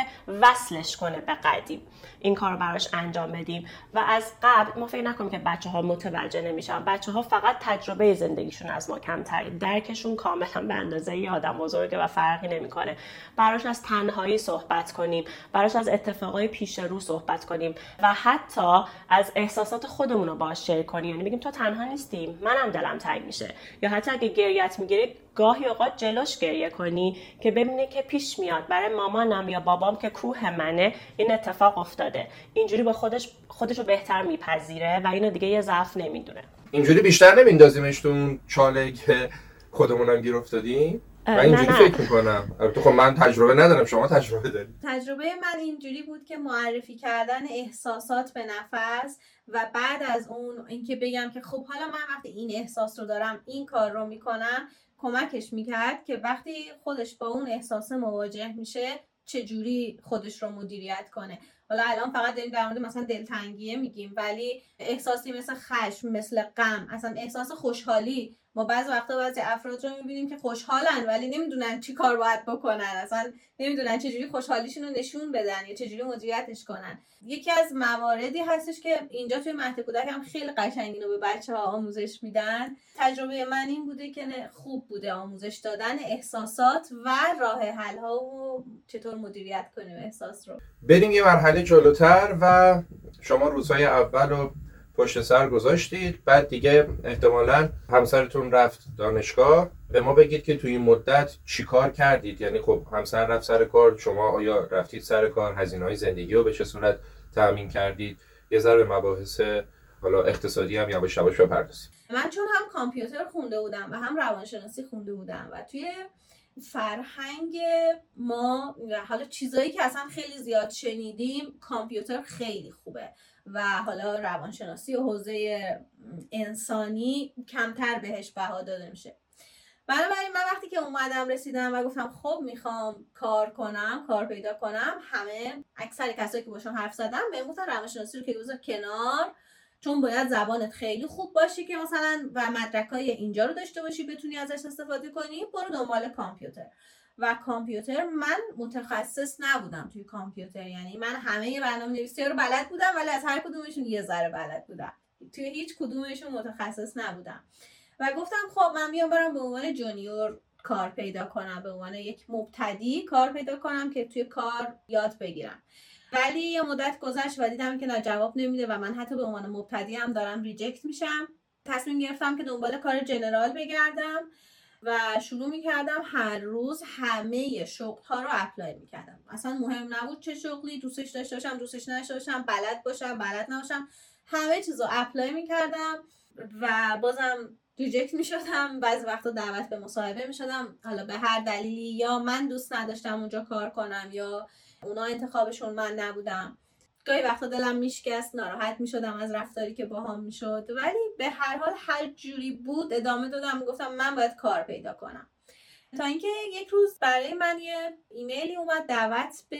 وصلش کنه به قدیم. این کار رو براش انجام بدیم. و از قبل ما فکر نکنیم که بچه ها متوجه نمیشن. بچه ها فقط تجربه زندگیشون از ما کمتری درکشون کاملا به اندازه ی آدم بزرگه و فرقی نمی‌کنه. براش از تنهایی صحبت کنیم. براش از اتفاقای پیش رو صحبت کنیم. و حتی از احساسات خودمون رو باش شیر کنیم. یعنی بگیم تو تنها نیستیم منم دلم تنگ میشه. یا حتی اگه گریت می‌گیری گاهی اوقات جلوش گریه کنی که ببینه که پیش میاد. برای مامانم یا بابام که کوه منه این اتفاق افتاده. اینجوری با خودش خودش رو بهتر میپذیره و اینو دیگه یه ضعف نمی‌دونه. اینجوری بیشتر نمیندازیمش تو اون چاله که خودمونم گیر افتادیم؟ من اینجوری نه، نه. فکر می‌کنم. البته خب من تجربه ندارم شما تجربه دارید. تجربه من اینجوری بود که معرفی کردن احساسات به نفس و بعد از اون اینکه بگم که خب حالا من وقتی این احساس رو دارم این کار رو می‌کنم کمکش می‌کرد که وقتی خودش با اون احساس مواجه میشه چجوری خودش رو مدیریت کنه. حالا الان فقط داریم در مورد مثلا دلتنگیه میگیم ولی احساسی مثل خشم مثل غم اصلا احساس خوشحالی ما بعض وقتا بعضی افراد رو می‌بینیم که خوشحالن ولی نمی‌دونن چی کار باید بکنن. اصلا نمی‌دونن چجوری خوشحالیشون رو نشون بدن یا چجوری مدیریتش کنن. یکی از مواردی هستش که اینجا توی مهد کودک هم خیلی قشنگ اینو به بچه ها آموزش میدن. تجربه من این بوده که خوب بوده آموزش دادن احساسات و راه حل ها و چطور مدیریت کنیم احساس رو. بریم یه مرحله جلوتر و شما روزهای اول رو پشت سر گذاشتید. بعد دیگه احتمالا همسرتون رفت دانشگاه. به ما بگید که توی این مدت چیکار کردید. یعنی خب همسر رفت سر کار شما آیا رفتید سر کار هزینه های زندگی رو به چه صورت تأمین کردید؟ یه ذره مباحث حالا اقتصادی هم یواش یواش بپردازیم. من چون هم کامپیوتر خونده بودم و هم روانشناسی خونده بودم و توی فرهنگ ما حالا چیزایی که اصلا خیلی زیاد شنیدیم کامپیوتر خیلی خوبه. و حالا روانشناسی و حوزه انسانی کمتر بهش بها داده میشه. بنابراین من وقتی که اومدم رسیدم و گفتم خب می‌خوام کار کنم کار پیدا کنم همه اکثر کسایی که باشم حرف زدم به گفتن روانشناسی رو که بذار کنار چون باید زبانت خیلی خوب باشی که مثلا و مدرک های اینجا رو داشته باشی بتونی ازش استفاده کنی برو دنبال کامپیوتر. و کامپیوتر من متخصص نبودم توی کامپیوتر. یعنی من همه برنامه نویسی رو بلد بودم ولی از هر کدومشون یه ذره بلد بودم. توی هیچ کدومشون متخصص نبودم. و گفتم خب من بیام برم به عنوان جونیور کار پیدا کنم به عنوان یک مبتدی کار پیدا کنم که توی کار یاد بگیرم. ولی یه مدت گذشت و دیدم که جواب نمیده و من حتی به عنوان مبتدی هم دارم reject میشم. تصمیم گرفتم که دنبال کار general بگردم. و شروع می‌کردم هر روز همه شغل ها رو apply می‌کردم. اصلا مهم نبود چه شغلی دوستش داشته باشم دوستش نداشته باشم بلد باشم بلد نباشم. همه چیز رو apply می‌کردم و بازم reject می‌شدم. بعضی وقتا دعوت به مصاحبه می‌شدم. حالا به هر دلیلی یا من دوست نداشتم اونجا کار کنم یا اونا انتخابشون من نبودم. گاهی وقتا دلم میشکست ناراحت می‌شدم از رفتاری که باهام می‌شد. ولی به هر حال هر جوری بود ادامه دادم گفتم من باید کار پیدا کنم. تا اینکه یک روز برای من یه ایمیلی اومد دعوت به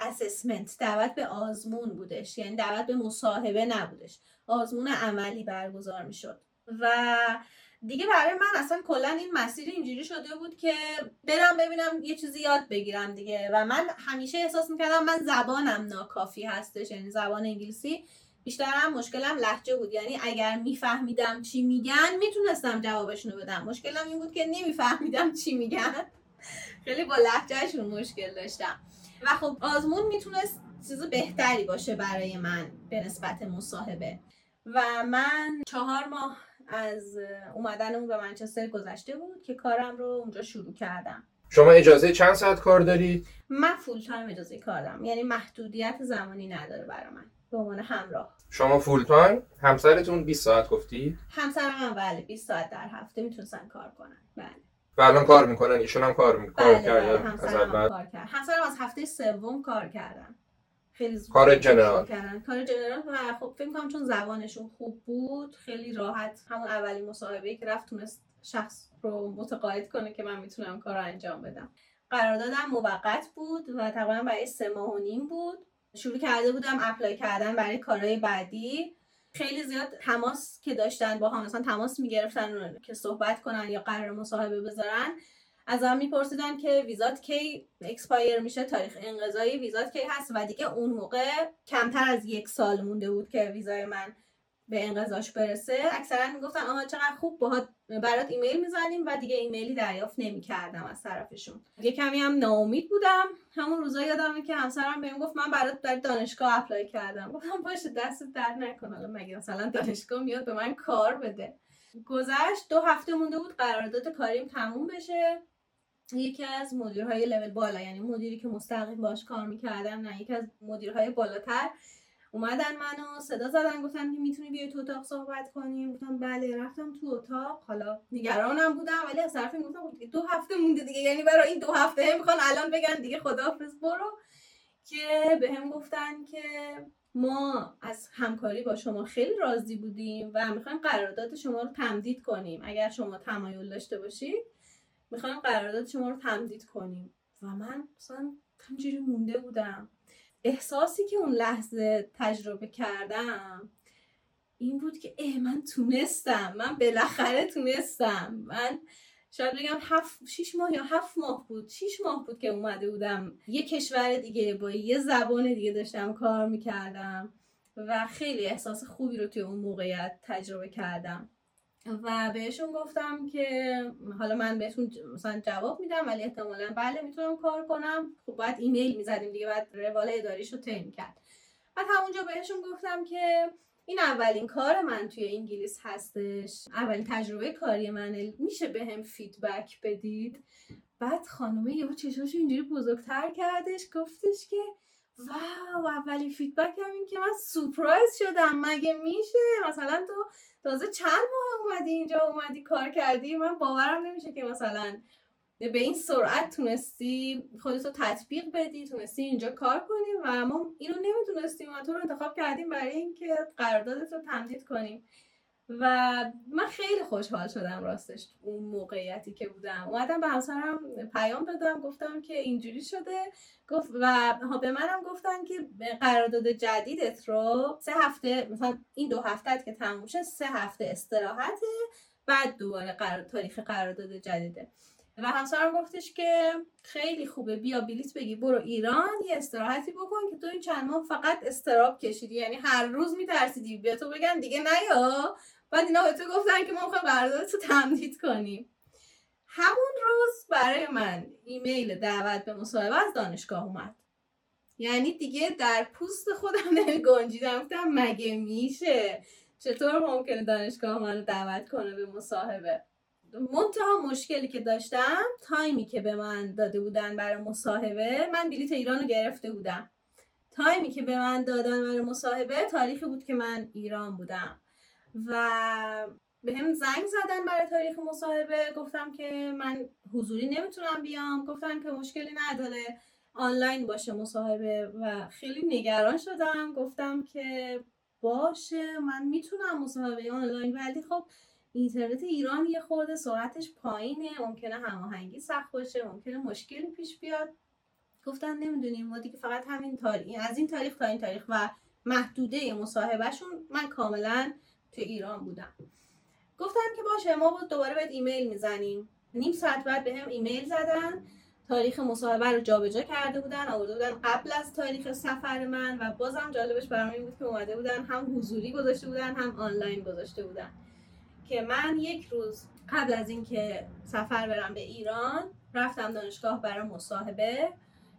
اسسمنت دعوت به آزمون بودش. یعنی دعوت به مصاحبه نبودش. آزمون عملی برگزار می‌شد. و دیگه برای من اصلا کلا این مسیر اینجوری شده بود که برم ببینم یه چیزی یاد بگیرم دیگه. و من همیشه احساس می‌کردم من زبانم ناکافی هستش یعنی زبان انگلیسی بیشترم مشکلم لحجه بود. یعنی اگر میفهمیدم چی میگن می‌تونستم جوابشونو بدم. مشکلم این بود که نمیفهمیدم چی میگن. خیلی با لحجهشون مشکل داشتم. و خب آزمون می‌تونست چیز بهتری باشه برای من به نسبت مصاحبه. و من چهار ماه از اومدنمون به منچستر گذشته بود که کارم رو اونجا شروع کردم. شما اجازه چند ساعت کار دارید؟ من full time اجازه کار دارم یعنی محدودیت زمانی نداره برای من. به عنوان همراه. شما full time همسرتون 20 ساعت گفتی؟ همسر من بله 20 ساعت در هفته می‌تونستن کار کنن. بله. و الان کار می‌کنن. ایشون هم کار می‌کنن بله بله از همسرم اول کار کرد. همسرم از هفته سوم کار کردن. خیلی زود کار general. کردن کار general و خب فکر کنم چون زبانشون خوب بود خیلی راحت همون اولین مصاحبه که رفت تونست شخص رو متقاعد کنه که من می‌تونم کار رو انجام بدم. قراردادم موقت بود و تقریبا برای سه ماه و نیم بود. شروع کرده بودم apply کردن برای کارهای بعدی. خیلی زیاد تماس که داشتن باهام مثلا تماس می‌گرفتن که صحبت کنن یا قرار مصاحبه بذارن. ازم میپرسیدن که ویزات کی expire میشه تاریخ انقضای ویزات کی هست و دیگه اون موقع کمتر از یک سال مونده بود که ویزای من به انقضاش برسه. اکثرا می‌گفتن آها چقدر خوب باشه برات ایمیل می‌زنیم و دیگه ایمیلی دریافت نمی‌کردم از طرفشون. یه کمی هم ناامید بودم. همون روزا یادمه که همسرم بهم گفت من برات در دانشگاه اپلای کردم. گفتم باشه دست درد نکن حالا مگه مثلا دانشگاه میاد به من کار بده. گذشت دو هفته مونده بود قرارداد کاریم تموم بشه. یکی از مدیرهای لول بالا یعنی مدیری که مستقیم باش کار می‌کردم نه یکی از مدیرهای بالاتر. اومدن منو صدا زدن گفتن می‌تونی بیای تو اتاق صحبت کنیم. گفتم بله رفتم تو اتاق. حالا نگرانم بودم ولی از طرفی گفتم خب دو هفته مونده دیگه یعنی برای این دو هفته می‌خوان الان بگن دیگه خداحافظ برو. که به هم گفتن که ما از همکاری با شما خیلی راضی بودیم و می‌خوایم قرارداد شما رو تمدید کنیم. اگر شما تمایل داشته باشید می‌خوایم قرارداد شما رو تمدید کنیم. و من مثلا همجوری مونده بودم. احساسی که اون لحظه تجربه کردم این بود که اه من تونستم. من بالاخره تونستم. من شاید بگم هفت شیش ماه یا هفت ماه بود. شیش ماه بود که اومده بودم. یه کشور دیگه با یه زبان دیگه داشتم کار می‌کردم. و خیلی احساس خوبی رو توی اون موقعیت تجربه کردم. و بهشون گفتم که حالا من بهتون مثلا جواب میدم ولی احتمالا بله می‌تونم کار کنم. خب باید ایمیل می‌زدیم دیگه بعد روال اداریش رو کرد. بعد همونجا بهشون گفتم که این اولین کار من توی انگلیس هستش. اولین تجربه کاری منه. میشه به هم فیدبک بدید؟ بعد خانومه یهو چشاشو اینجوری بزرگتر کردش گفتش که واو اولین فیدبک هم این که من سورپرایز شدم. مگه میشه؟ مثلا تو تازه چند ماه اومدی اینجا اومدی کار کردی؟ من باورم نمیشه که مثلا به این سرعت تونستی خودتو تطبیق بدی تونستی اینجا کار کنی و ما اینو نمی‌تونستیم و تو رو انتخاب کردیم برای اینکه قراردادت رو تمدید کنیم. و من خیلی خوشحال شدم راستش اون موقعیتی که بودم. اومدم به همسرم پیام دادم گفتم که اینجوری شده. گفت و به منم گفتن که قرارداد جدیدت رو سه هفته مثلا این دو هفته که تموم شه سه هفته استراحته بعد دوباره قرار تاریخ قرارداد جدیده. و همسرم گفتش که خیلی خوبه بیا بلیت بگی برو ایران یه استراحتی بکن که تو این چند ماه فقط استراب کشیدی. یعنی هر روز میترسیدی بیا تو بگن دیگه نیا. بعد اینا به تو گفتن که ما می‌خوایم قراردادت رو تمدید کنیم. همون روز برای من ایمیل دعوت به مصاحبه از دانشگاه اومد. یعنی دیگه در پوست خودم نمی <laughs> گنجیدم. گفتم مگه میشه؟ چطور ممکنه دانشگاه منو دعوت کنه به مصاحبه؟ منتها مشکلی که داشتم تایمی که به من داده بودن برای مصاحبه من بلیت ایران رو گرفته بودم. تایمی که به من دادن برای مصاحبه تاریخی بود که من ایران بودم. و به هم زنگ زدن برای تاریخ مصاحبه. گفتم که من حضوری نمی‌تونم بیام. گفتم که مشکلی نداره. آنلاین باشه مصاحبه. و خیلی نگران شدم. گفتم که باشه من می‌تونم مصاحبه آنلاین. ولی خب اینترنت ایران یه خورده سرعتش پایینه. ممکنه هماهنگی سخت باشه. ممکنه مشکلی پیش بیاد. گفتن نمی‌دونیم. ما دیگه فقط همین تاریخ از این تاریخ تا این تاریخ و محدوده مصاحبهشون من کاملا تو ایران بودم. گفتن که باشه ما بود دوباره بهت ایمیل می‌زنیم. نیم ساعت بعد به هم ایمیل زدن. تاریخ مصاحبه رو جابجا کرده بودن آورده بودن قبل از تاریخ سفر من و بازم جالبش برام این بود که اومده بودن هم حضوری گذاشته بودن هم آنلاین گذاشته بودن. که من یک روز قبل از اینکه سفر برم به ایران رفتم دانشگاه برای مصاحبه.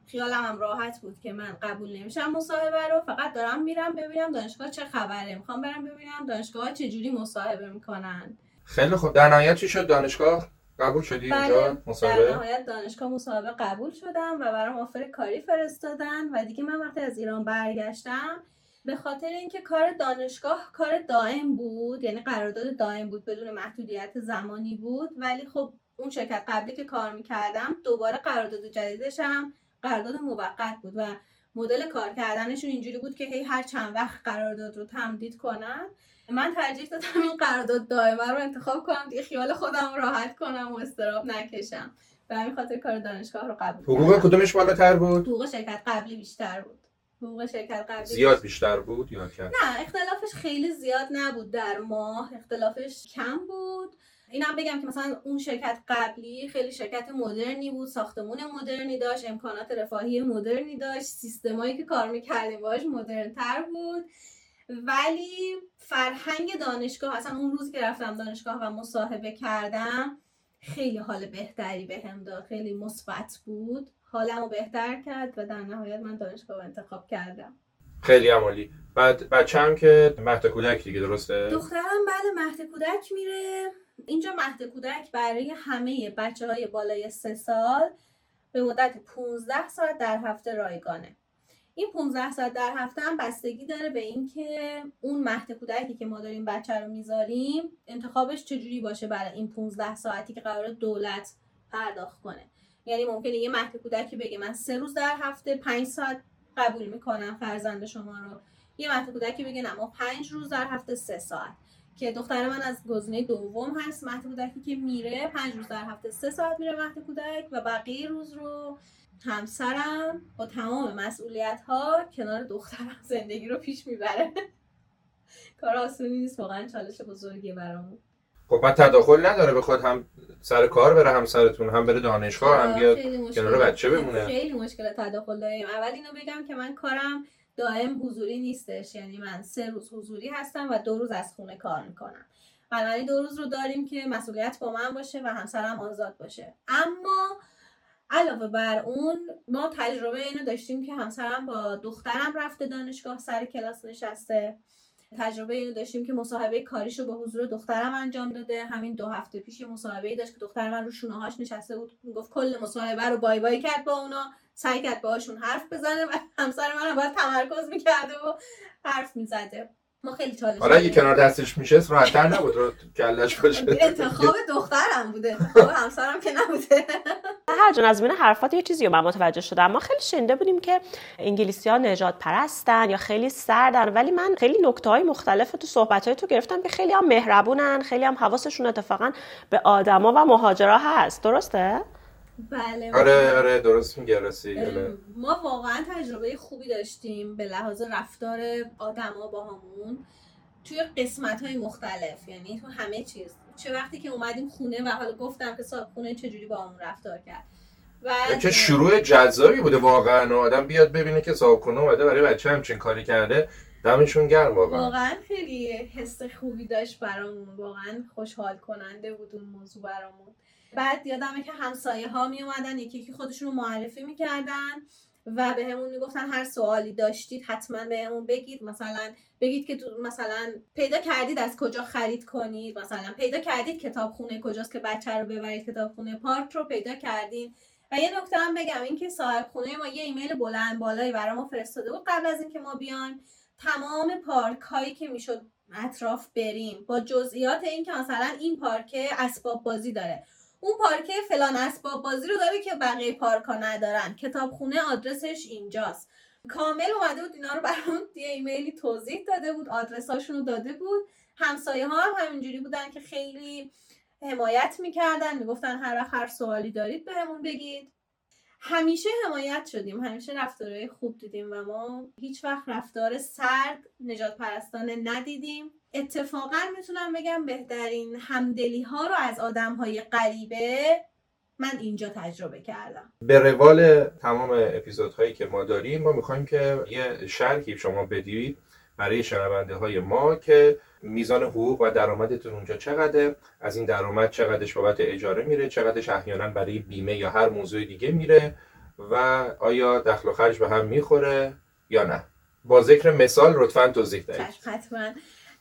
خیالم هم راحت بود که من قبول نمیشم مصاحبه رو. فقط دارم میرم ببینم دانشگاه چه خبره. می‌خوام برم ببینم دانشگاه چجوری مصاحبه می‌کنن. خیلی خوب. در نهایت چی شد؟ دانشگاه قبول شدی بله، اینجا مصاحبه؟ در نهایت دانشگاه مصاحبه قبول شدم و برام آفر کاری فرستادن و دیگه من وقتی از ایران برگشتم به خاطر اینکه کار دانشگاه کار دائم بود یعنی قرارداد دائم بود بدون محدودیت زمانی بود ولی خب اون شرکت قبلی که کار می‌کردم دوباره قرارداد جدیدش هم قرارداد موقت بود و مدل کار کردنشون اینجوری بود که هی هر چند وقت قرارداد رو تمدید کنن. من ترجیح دادم این قرارداد دائمه رو انتخاب کنم دیگه خیال خودم راحت کنم و استراب نکشم. به همین خاطر کار دانشگاه رو قبول حقوق کدومش بالاتر بود؟ حقوق شرکت قبلی بیشتر بود. حقوق شرکت قبلی زیاد بیشتر بود یا کم؟ نه اختلافش خیلی زیاد نبود در ماه. اختلافش کم بود. اینم بگم که مثلا اون شرکت قبلی خیلی شرکت مدرنی بود ساختمون مدرنی داشت امکانات رفاهی مدرنی داشت سیستمایی که کار می‌کردیم باش مدرنتر بود. ولی فرهنگ دانشگاه اصلا اون روزی که رفتم دانشگاه و مصاحبه کردم خیلی حال بهتری بهم داد خیلی مثبت بود. حالمو بهتر کرد و در نهایت من دانشگاه رو انتخاب کردم. خیلی عمالی. بعد بچه هم که مهد کودک دیگه درسته؟ دخترم بعد مهد کودک میره. اینجا مهد کودک برای همه بچه های بالای سه سال به مدت 15 ساعت در هفته رایگانه. این 15 ساعت در هفته هم بستگی داره به اینکه اون مهد کودکی که ما داریم بچه رو می‌ذاریم انتخابش چجوری باشه برای این 15 ساعتی که قرار دولت پرداخت کنه. یعنی ممکنه یه مهد کودکی بگه من سه روز در هفته 5 ساعت قبول می‌کنم فرزند شما رو. یه مهد کودکی بگه نه ما 5 روز در هفته 3 ساعت. که دختر من از گزینه دوم هست مهد کودکی که میره پنج روز در هفته سه ساعت میره مهد کودک و بقیه روز رو همسرم با تمام مسئولیت ها کنار دخترم <laughs> زندگی رو پیش می‌بره. کار آسونی نیست واقعا چالش بزرگی برامون. خب بعد تداخل نداره بخواد هم سر کار بره همسرتون هم بره دانشگاه هم بیاد کنار بچه بمونه. خیلی مشکل تداخل داریم. اول اینو بگم که من کارم دائم حضوری نیستش. یعنی من سه روز حضوری هستم و دو روز از خونه کار می‌کنم. بنابراین دو روز رو داریم که مسئولیت با من باشه و همسرم آزاد باشه. اما علاوه بر اون ما تجربه اینو داشتیم که همسرم با دخترم رفته دانشگاه سر کلاس نشسته. تجربه اینو داشتیم که مصاحبه کاریش رو به حضور دخترم انجام داده. همین دو هفته پیش مصاحبه داشت که دختر من رو شونه هاش نشسته بود. گفت کل مصاحبه رو بای بای کرد با اونا. سعی کرد باهاشون حرف بزنه و همسر من باید تمرکز می‌کرده و حرف می‌زده. ما خیلی چالش حالا اگه کنار دستش میشه راحت‌تر نبود رو کلش باشه. انتخاب دخترم بوده. انتخاب همسرم که نبوده. هر جان از بین حرفات یه چیزی رو من متوجه شدم. ما خیلی شنیده بودیم که انگلیسی ها نجات پرستن یا خیلی سردن ولی من خیلی نکته های مختلف تو صحبت های تو گرفتم که خیلی هم مهربونن خیلی هم حواسشون اتفاقا به آدما و مهاجرا هست. درسته؟ بله آره آره درست میگه راستی ما واقعا تجربه خوبی داشتیم به لحاظ رفتار آدما با همون توی قسمت های مختلف یعنی تو همه چیز. چه وقتی که اومدیم خونه و حالا گفتم که صاحب خونه چجوری با همون رفتار کرد. و که شروع جذابی بوده واقعا. آدم بیاد ببینه که صاحب خونه اومده برای بچه همچین کاری کرده دمشون گرم واقعا. واقعا خیلی حس خوبی داشت برامون. واقعا خوشحال کننده بود اون موضوع برامون. بعد یادمه که همسایه ها می اومدن یکی یکی خودشون رو معرفی می‌کردن و به همون می‌گفتن هر سوالی داشتید حتما به همون بگید. مثلا بگید که مثلا پیدا کردید از کجا خرید کنید. مثلا پیدا کردید کتابخونه کجاست که بچه رو ببرید کتابخونه پارک رو پیدا کردین. و یه نکته هم بگم این که صاحب خونه ما یه ایمیل بلند بالایی برای ما فرستاده بود قبل از اینکه ما بیایم. تمام پارک هایی که می‌شد اطراف بریم. با جزئیات این که مثلا این پارک اسباب بازی داره. اون پارکه فلان اسباب بازی رو داره که بقیه پارک ها ندارن. کتابخونه آدرسش اینجاست. کامل اومده بود اینا رو برامون یه ایمیلی توضیح داده بود آدرساشون رو داده بود. همسایه ها هم همینجوری بودن که خیلی حمایت می‌کردن. می‌گفتن هر وقت هر سوالی دارید بهمون بگید. همیشه حمایت شدیم همیشه رفتارهای خوب دیدیم و ما هیچ وقت رفتار سرد نجات پرستانه ندیدیم. اتفاقا می‌تونم بگم بهترین همدلی ها رو از آدم های غریبه من اینجا تجربه کردم. به روال تمام اپیزودهایی که ما داریم ما می‌خوایم که یه شرحی شما بدید برای شنونده های ما که میزان حقوق و درآمدتون اونجا چقدره؟ از این درآمد چقدرش بابت اجاره میره؟ چقدرش احیانا برای بیمه یا هر موضوع دیگه میره؟ و آیا دخل و خرج به هم می‌خوره یا نه؟ با ذکر مثال لطفا توضیح دهید. حتما.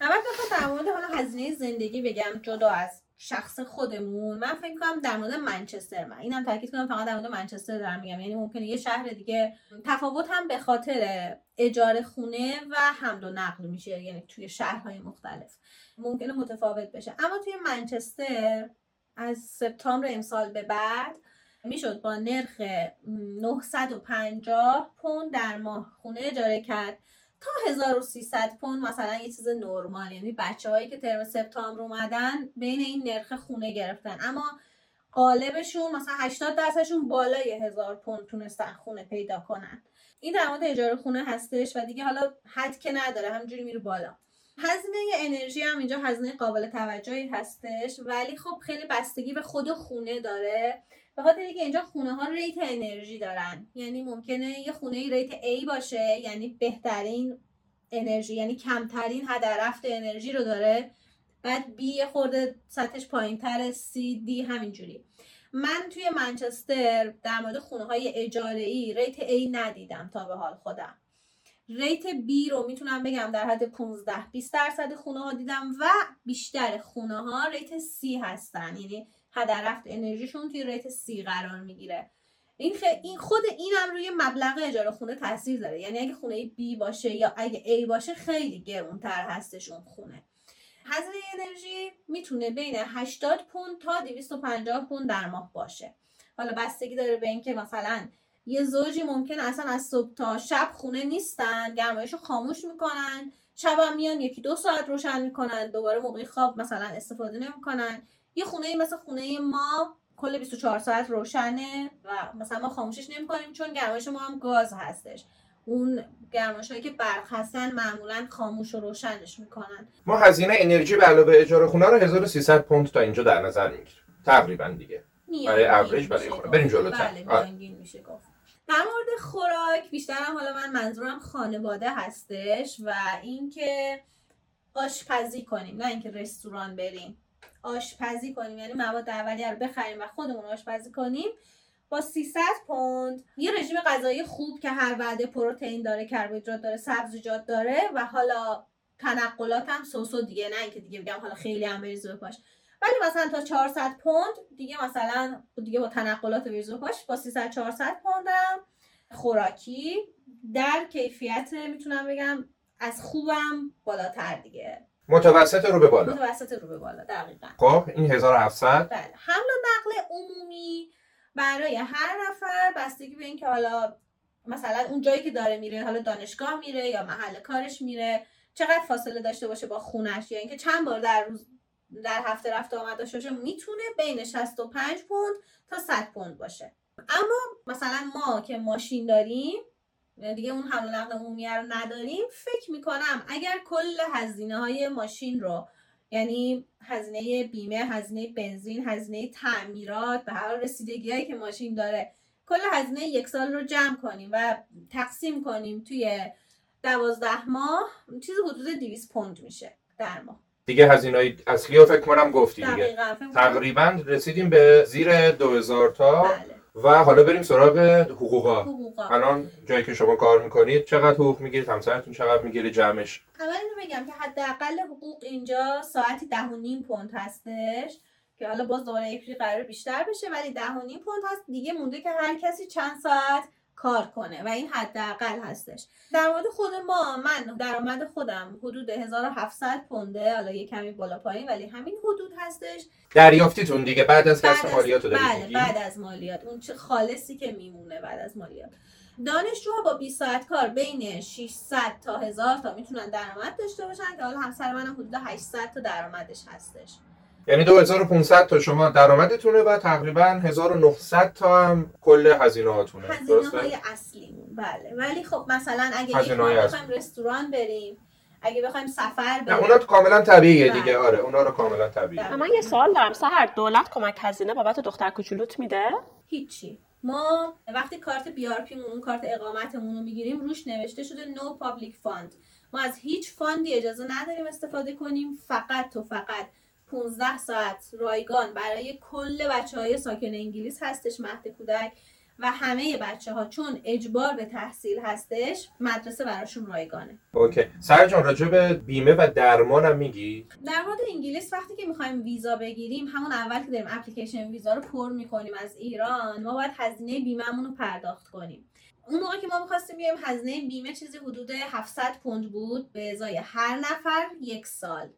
اول بخوام در مورد حالا هزینه زندگی بگم جدا از شخص خودمون. من فکر کنم در مورد منچستر من. اینم تاکید کنم فقط در مورد منچستر دارم میگم. یعنی ممکنه یه شهر دیگه. تفاوت هم به خاطر اجاره خونه و حمل و نقل میشه یعنی توی شهرهای مختلف. ممکنه متفاوت بشه. اما توی منچستر از سپتامبر امسال به بعد می‌شد با نرخ 950 پوند در ماه خونه اجاره کرد. تا 1300 پوند مثلا یه چیز نرمال یعنی بچه هایی که ترم سپتامبر اومدن بین این نرخ خونه گرفتن. اما قالبشون مثلا 80 درصدشون بالای هزار پوند تونستن خونه پیدا کنن. این در مورد اجاره خونه هستش و دیگه حالا حد که نداره همجوری میره بالا. هزینه انرژی هم اینجا هزینه قابل توجهی هستش ولی خب خیلی بستگی به خود خونه داره. به خاطر اینکه اینجا خونه ها ریت انرژی دارن. یعنی ممکنه یه خونه ریت A باشه یعنی بهترین انرژی یعنی کمترین هدر رفت انرژی رو داره. بعد B یه خورده سطحش پایین تر C D همینجوری. من توی منچستر در مورد خونه های اجاره ای rate A ندیدم تا به حال خودم. rate B رو می‌تونم بگم در حد 15 20 درصد خونه ها دیدم و بیشتر خونه ها rate C هستن. یعنی هدر رفت انرژیشون توی rate C قرار می‌گیره. این. این خود اینم روی مبلغ اجاره خونه تاثیر داره. یعنی اگه خونه B باشه یا اگه A باشه خیلی گرونتر هستش اون خونه. هزینه انرژی می‌تونه بین 80 پوند تا 250 پوند در ماه باشه. حالا بستگی داره به اینکه مثلا یه زوجی ممکن اصلا از صبح تا شب خونه نیستن گرمایشو خاموش می‌کنن شب میان یکی دو ساعت روشن می‌کنن دوباره موقع خواب مثلا استفاده نمی‌کنن. یه خونه مثل خونه ما کل 24 ساعت روشنه و مثلا ما خاموشش نمی‌کنیم چون گرمایش ما هم گاز هستش. اون گرمایش هایی که برق هستن معمولا خاموش و روشنش می‌کنن. ما هزینه انرژی به علاوه اجاره خونه رو 1300 پوند تا اینجا در نظر می‌گیریم. تقریبا دیگه. برای اوریج برای خونه. بریم جلوتر. بله آره. میشه گفت. در مورد خوراک بیشترم حالا من منظورم خانواده هستش و اینکه آشپزی کنیم نه اینکه رستوران بریم. آشپزی کنیم یعنی مواد اولیه رو بخریم و خودمون آشپزی کنیم. با 300 پوند یه رژیم غذایی خوب که هر وعده پروتئین داره کربوهیدرات داره سبزیجات داره و حالا تنقلات هم سوسو دیگه نه اینکه دیگه بگم حالا خیلی هم بریز بپاش ولی مثلا تا 400 پوند دیگه مثلا دیگه با تنقلات بریز بپاش با 300 400 پوندم خوراکی در کیفیت می‌تونم بگم از خوبم بالاتر دیگه. متوسط رو به بالا. متوسط رو به بالا دقیقا. خب این 1700 بله حمل و نقل عمومی برای هر نفر بستگی به اینکه حالا مثلا اون جایی که داره میره حالا دانشگاه میره یا محل کارش میره چقدر فاصله داشته باشه با خونش؟ یا اینکه چند بار در روز در هفته رفته آمد داشته باشه می‌تونه بین 65 پوند تا 100 پوند باشه. اما مثلا ما که ماشین داریم دیگه اون حمل و نقل عمومی رو نداریم فکر می‌کنم اگر کل هزینه های ماشین رو یعنی هزینه بیمه هزینه بنزین هزینه تعمیرات به هر رسیدگی هایی که ماشین داره. کل هزینه یک سال رو جمع کنیم و تقسیم کنیم توی دوازده ماه. چیز حدود 200 پوند میشه در ماه. دیگه هزینه اصلی رو فکر کنم گفتی دیگه. تقریبا رسیدیم به زیر 2000 تا. بله. و حالا بریم سراغ حقوقا حقوقا الان جایی که شما کار می‌کنید چقدر حقوق می‌گیرید؟ همسرتون چقدر می‌گیره؟ جمعش. اول اینو بگم که حداقل حقوق اینجا ساعتی ده و نیم پوند هستش که حالا باز دوباره اپریل قرار بیشتر بشه ولی ده و نیم پوند هست. دیگه مونده که هر کسی چند ساعت کار کنه و این حداقل هستش. در مورد خود ما من درآمد خودم حدود 1700 پونده حالا یه کمی بالا پایین ولی همین حدود هستش. دریافتیتون دیگه بعد از کسب مالیات رو بله؟ بعد از مالیات. اون چه خالصی که میمونه بعد از مالیات. دانشجوها با 20 ساعت کار بین 600 تا 1000 تا می‌تونن درآمد داشته باشن که حالا همسر منم حدود 800 تا درآمدش هستش. یعنی 2500 تا شما درآمدتونه و تقریبا 1900 تا هم کل هزینه هاتونه هزینه؟ های اصلیمون بله. ولی خب مثلا اگه اصلی. بخوایم رستوران بریم اگه بخوایم سفر نه بریم. اونا کاملا طبیعیه بله. دیگه. آره اونا رو کاملا طبیعیه. بله. من یه سوال دارم. سهر دولت کمک هزینه بابت دختر کوچولوت میده؟ هیچی. ما وقتی کارت BRP اون کارت اقامتمون رو می‌گیریم روش نوشته شده no public fund ما از هیچ fund ی اجازه نداریم استفاده کنیم. فقط و فقط 15 ساعت رایگان برای کل بچه های ساکن انگلیس هستش مهد کودک و همه بچه ها چون اجبار به تحصیل هستش مدرسه براشون رایگانه. okay. سر جان راجع به بیمه و درمان هم میگی؟ در مورد انگلیس وقتی که می‌خوایم ویزا بگیریم همون اول که داریم اپلیکیشن ویزا رو پر می‌کنیم از ایران ما باید هزینه بیمهمون رو پرداخت کنیم. اون موقع که ما می‌خواستیم بیایم هزینه بیمه چیزی حدود 700 پوند بود به ازای هر نفر یک سال.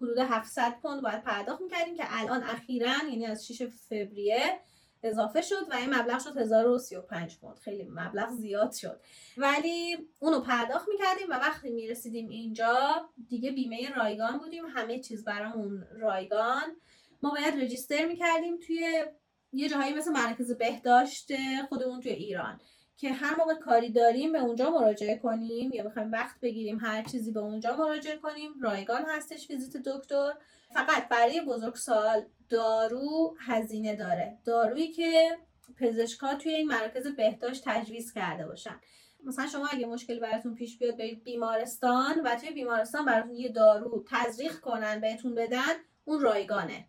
حدود 700 پوند باید پرداخت می‌کردیم که الان اخیرا یعنی از 6 فوریه اضافه شد و این مبلغ شد 1035 پوند. خیلی مبلغ زیاد شد. ولی اونو پرداخت می‌کردیم و وقتی می‌رسیدیم اینجا دیگه بیمه رایگان بودیم. همه چیز برامون رایگان. ما باید رجیستر می‌کردیم توی یه جاهایی مثل مرکز بهداشت خودمون توی ایران. که هر موقع کاری داریم به اونجا مراجعه کنیم یا بخوایم وقت بگیریم هر چیزی به اونجا مراجعه کنیم. رایگان هستش ویزیت دکتر. فقط برای بزرگسال دارو هزینه داره. دارویی که پزشکا توی این مرکز بهداشت تجویز کرده باشن. مثلا شما اگه مشکل براتون پیش بیاد برید بیمارستان و توی بیمارستان براتون یه دارو تزریق کنن بهتون بدن اون رایگانه.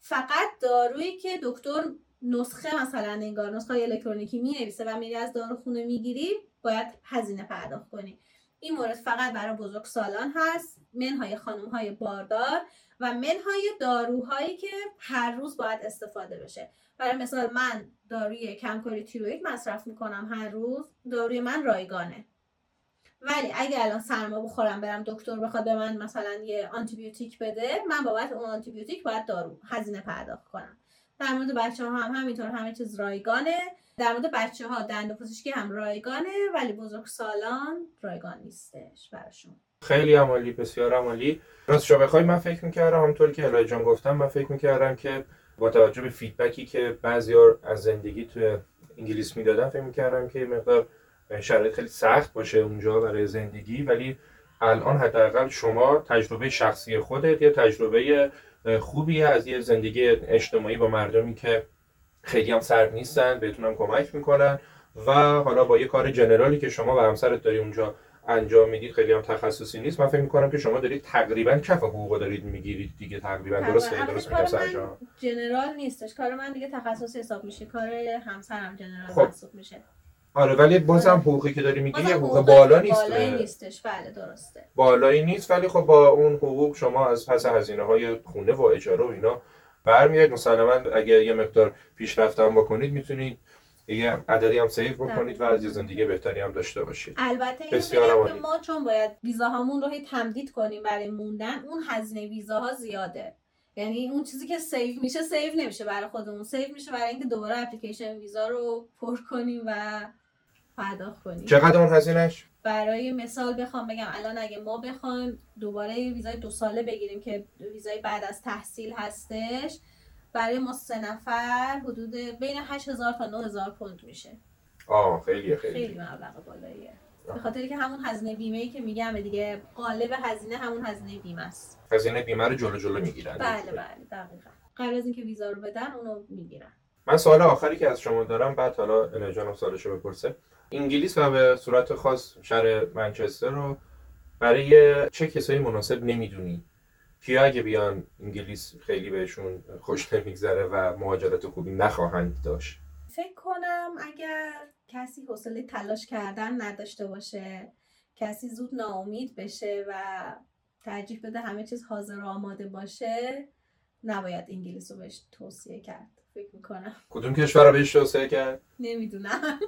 فقط دارویی که دکتر نسخه مثلا انگار نسخه الکترونیکی می نویسه و میری از داروخونه می‌گیری باید هزینه پرداخت کنی. این مورد فقط برای بزرگسالان هست منهای خانم های باردار و منهای داروهایی که هر روز باید استفاده بشه. برای مثال من داروی کمکاری تیروید مصرف می‌کنم هر روز داروی من رایگانه. ولی اگه الان سرما بخورم برم دکتر بخواد به من مثلا یه آنتیبیوتیک بده من بابت اون آنتیبیوتیک باید دارو هزینه پرداخت کنم. در مورد بچه ها هم همینطور همه چیز رایگانه. در مورد بچه ها دند پزشکی هم رایگانه ولی بزرگ سالان رایگان نیستش براشون. خیلی عمالی بسیار عمالی. راستش بخوای من فکر می‌کردم همونطور که الهی جان گفتم من فکر می‌کردم که با توجه به فیدبکی که بعضیار از زندگی توی انگلیس می‌دادن فکر می‌کردم که مقدار شرایط خیلی سخت باشه اونجا برای زندگی. ولی الان حداقل شما تجربه شخصی خودت یه تجربه خوبی از یه زندگی اجتماعی با مردمی که خیلی هم سرد نیستن بهتونم کمک می‌کنن و حالا با یه کار جنرالی که شما و همسرت داری اونجا انجام می‌دید خیلی هم تخصصی نیست. من فکر می‌کنم که شما دارید تقریبا کف حقوق دارید می‌گیرید دیگه تقریبا. درست درست میگم سرجان جنرال نیستش. کار من دیگه تخصصی حساب میشه. کار همسرم جنرال خب. محسوب میشه. آره ولی بازم آره. حقوقی که داری میگی حقوق بالا نیست بالایی نیستش. بله درسته. بالایی نیست ولی خب با اون حقوق شما از پس هزینه های خونه و اجاره و اینا برمیاد مثلا اگه یه مقدار پیشرفت هم بکنید می‌تونید یه عددی هم save بکنید و از یه زندگی بهتری هم داشته باشید. البته بسیار که ما چون باید ویزاهامون رو هی تمدید کنیم برای موندن اون هزینه ویزاها زیاده. یعنی اون چیزی که save میشه سیو نمیشه برای خودمون. سیو میشه برای اینکه دوباره اپلیکیشن ویزا رو پر کنیم و پرداخت کنیم چقدر اون هزینهش؟ برای مثال بخوام بگم الان اگه ما بخوایم دوباره ویزای دو ساله بگیریم که ویزای بعد از تحصیل هستش برای ما سه نفر حدود بین 8000 تا 9000 پوند میشه. آه خیلی خیلی خیلی مبلغ بالاییه. به خاطری که همون هزینه بیمه ای که میگم دیگه قالب هزینه همون هزینه بیمه است. هزینه بیمه رو جلو جلو می‌گیرن. بله بله دقیقا. قبل از اینکه ویزا رو بدن اونو می‌گیرن. من سوال آخری که از شما دارم بعد حالا الهجانم سوالشو بپرسه. انگلیس و به صورت خاص شهر منچستر رو برای چه کسایی مناسب نمی‌دونی. کیا اگه بیان انگلیس خیلی بهشون خوش نمیگذره و مهاجرت خوبی نخواهند داشت؟ فکر کنم اگر کسی حوصله تلاش کردن نداشته باشه کسی زود ناامید بشه و ترجیح بده همه چیز حاضر و آماده باشه نباید انگلیس رو بهش توصیه کرد. فکر می‌کنم. کدوم کشور رو بهش توصیه کرد؟ نمی‌دونم.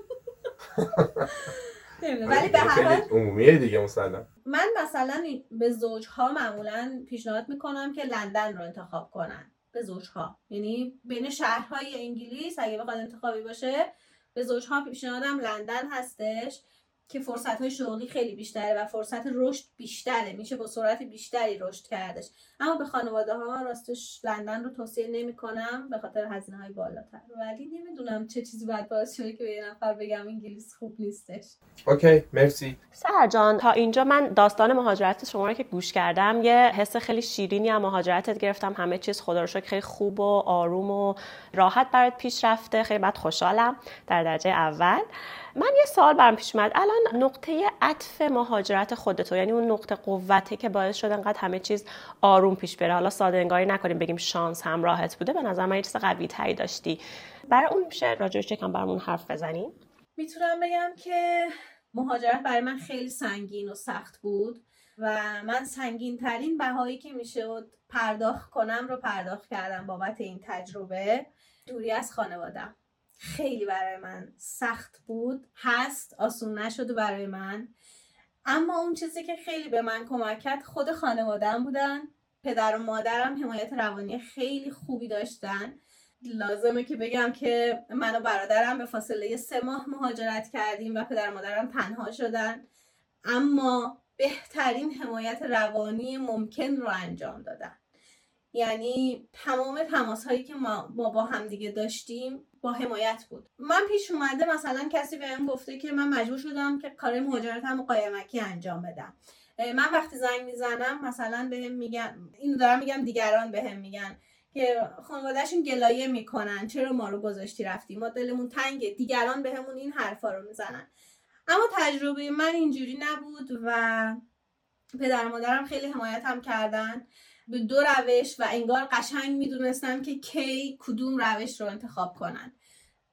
ولی به هر حال عمومیه دیگه مثلا من مثلا به زوجها معمولا پیشنهاد می‌کنم که لندن رو انتخاب کنن. به زوجها. یعنی بین شهرهای انگلیس اگه بخواد انتخابی باشه به زوجها پیشنهادم لندن هستش. که فرصت های شغلی خیلی بیشتره و فرصت رشد بیشتره. میشه با سرعت بیشتری رشد کردش. اما به خانواده ها راستش لندن رو توصیه نمی کنم به خاطر هزینه های بالاتر. ولی نمی‌دونم چه چیزی باید باعث شده که به یه نفر بگم انگلیس خوب نیستش. اوکی مرسی. سهر جان تا اینجا من داستان مهاجرت شما رو که گوش کردم یه حس خیلی شیرینی هم مهاجرتت گرفتم. همه چیز خدا رو شکر خیلی خوب و آروم و راحت برات پیش رفته. خیلی بعد خوشحالم. در درجه اول. من یه سال برام پیش اومد. الان نقطه عطف مهاجرت خودتو یعنی اون نقطه قوته که باعث شد انقدر همه چیز آروم پیش بره. حالا ساده انگاری نکنیم بگیم شانس همراهت بوده. به نظر من یه چیز قوی تری داشتی. برای اون میشه راجعش یکم برامون حرف بزنیم؟ می‌تونم بگم که مهاجرت برای من خیلی سنگین و سخت بود و من سنگین ترین بهایی که میشه پرداخت کنم رو پرداخت کردم بابت این تجربه. دوری از خانوادم. خیلی برای من سخت بود. هست آسون نشده برای من. اما اون چیزی که خیلی به من کمک کرد خود خانوادم بودن. پدر و مادرم حمایت روانی خیلی خوبی داشتن. لازمه که بگم که من و برادرم به فاصله سه ماه مهاجرت کردیم و پدر و مادرم تنها شدن. اما بهترین حمایت روانی ممکن رو انجام دادن. یعنی تمام تماس هایی که ما, با هم دیگه داشتیم با حمایت بود. من پیش اومده مثلا کسی بهم گفته که من مجبور شدم که کار مهاجرتم و قایمکی انجام بدم. من وقتی زنگ می‌زنم مثلا بهم میگن اینو دارم میگم دیگران بهم میگن که خانوادهشون گلایه می‌کنن چرا ما رو گذاشتی رفتی؟ ما دلمون تنگه دیگران بهمون این حرفا رو می‌زنن. اما تجربه من اینجوری نبود و پدر مادرم خیلی حمایتم کردن. به دو روش و انگار قشنگ می‌دونستن که کی کدوم روش رو انتخاب کنن.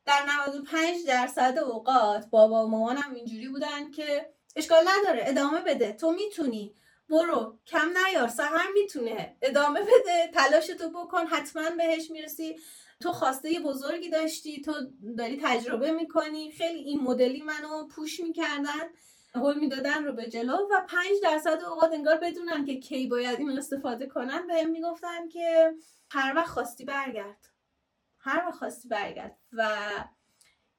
در 95 درصد اوقات بابا و مامانم اینجوری بودن که اشکال نداره ادامه بده تو می‌تونی. برو کم نیار سهر می‌تونه. ادامه بده تلاشتو بکن حتما بهش می‌رسی. تو خواسته بزرگی داشتی تو داری تجربه می‌کنی. خیلی این مدلی منو پوش می‌کردن. هول می‌دادن رو به جلو و پنج درصد اوقات انگار بدونن که کی باید این استفاده کنن بهم می‌گفتن که هر وقت خواستی برگرد. هر وقت خواستی برگرد. و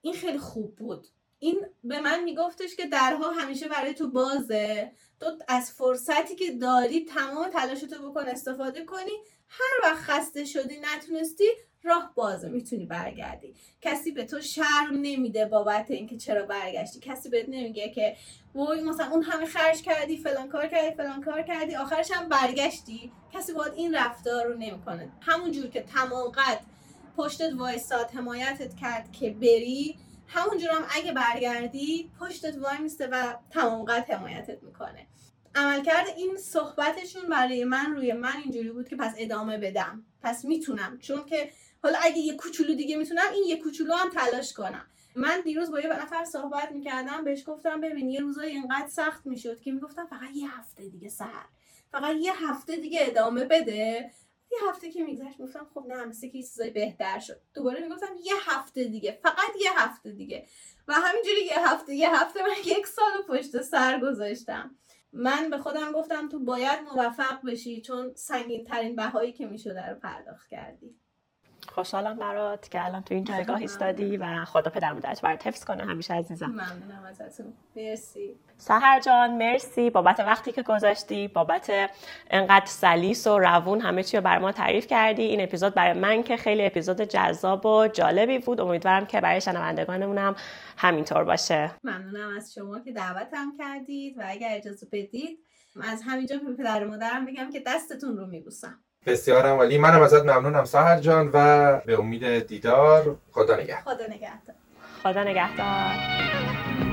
این خیلی خوب بود. این به من میگفتش که درها همیشه برای تو بازه. تو از فرصتی که داری تمام تلاشتو بکن استفاده کنی. هر وقت خسته شدی نتونستی راه بازه می‌تونی برگردی. کسی به تو شرم نمیده بابت اینکه چرا برگشتی. کسی بهت نمیگه که وای مثلا اون همه خرج کردی فلان کار کردی فلان کار کردی آخرش هم برگشتی. کسی باید این رفتار رو نمی‌کنه. همون جور که تمام قد پشتت وایستاد حمایتت کرد که بری همونجور هم اگه برگردی پشتت وای میسته و تمام قد حمایتت می‌کنه. عملکرد این صحبتشون برای من روی من اینجوری بود که پس ادامه بدم. پس می‌تونم. چون که حالا اگه یه کوچولو دیگه می‌تونم این یه کوچولو هم تلاش کنم. من دیروز با یه نفر صحبت می‌کردم بهش گفتم ببین یه روزای اینقدر سخت می‌شد که می‌گفتم فقط یه هفته دیگه سر فقط یه هفته دیگه ادامه بده. یه هفته که میگذشت گفتم خب نه مثل که چیزای بهتر شد. دوباره می‌گفتم یه هفته دیگه فقط یه هفته دیگه. و همینجوری یه هفته یه هفته من یک سال پشت سر گذاشتم. من به خودم گفتم تو باید موفق بشی چون سنگین ترین بهایی که می‌شده رو پرداخت کردی. خوشحالم برات که الان تو این جایگاه ایستادی و خدا پدر مادرت برات حفظ کنه. همیشه عزیزم. ممنونم ازتون. مرسی. سهر جان مرسی. بابت وقتی که گذاشتی بابت انقدر سلیس و روون همه چی رو بر ما تعریف کردی. این اپیزود برای من که خیلی اپیزود جذاب و جالبی بود. امیدوارم که برای شنوندگانمون هم همینطور باشه. ممنونم از شما که دعوتم کردید و اگر اجازه بدید از همینجا به پدر مادرم بگم که دستتون رو میبوسم. بسیار عالی. منم ازت ممنونم سهر جان و به امید دیدار خدا نگهدار. خدا نگهدار. خدا نگهدار.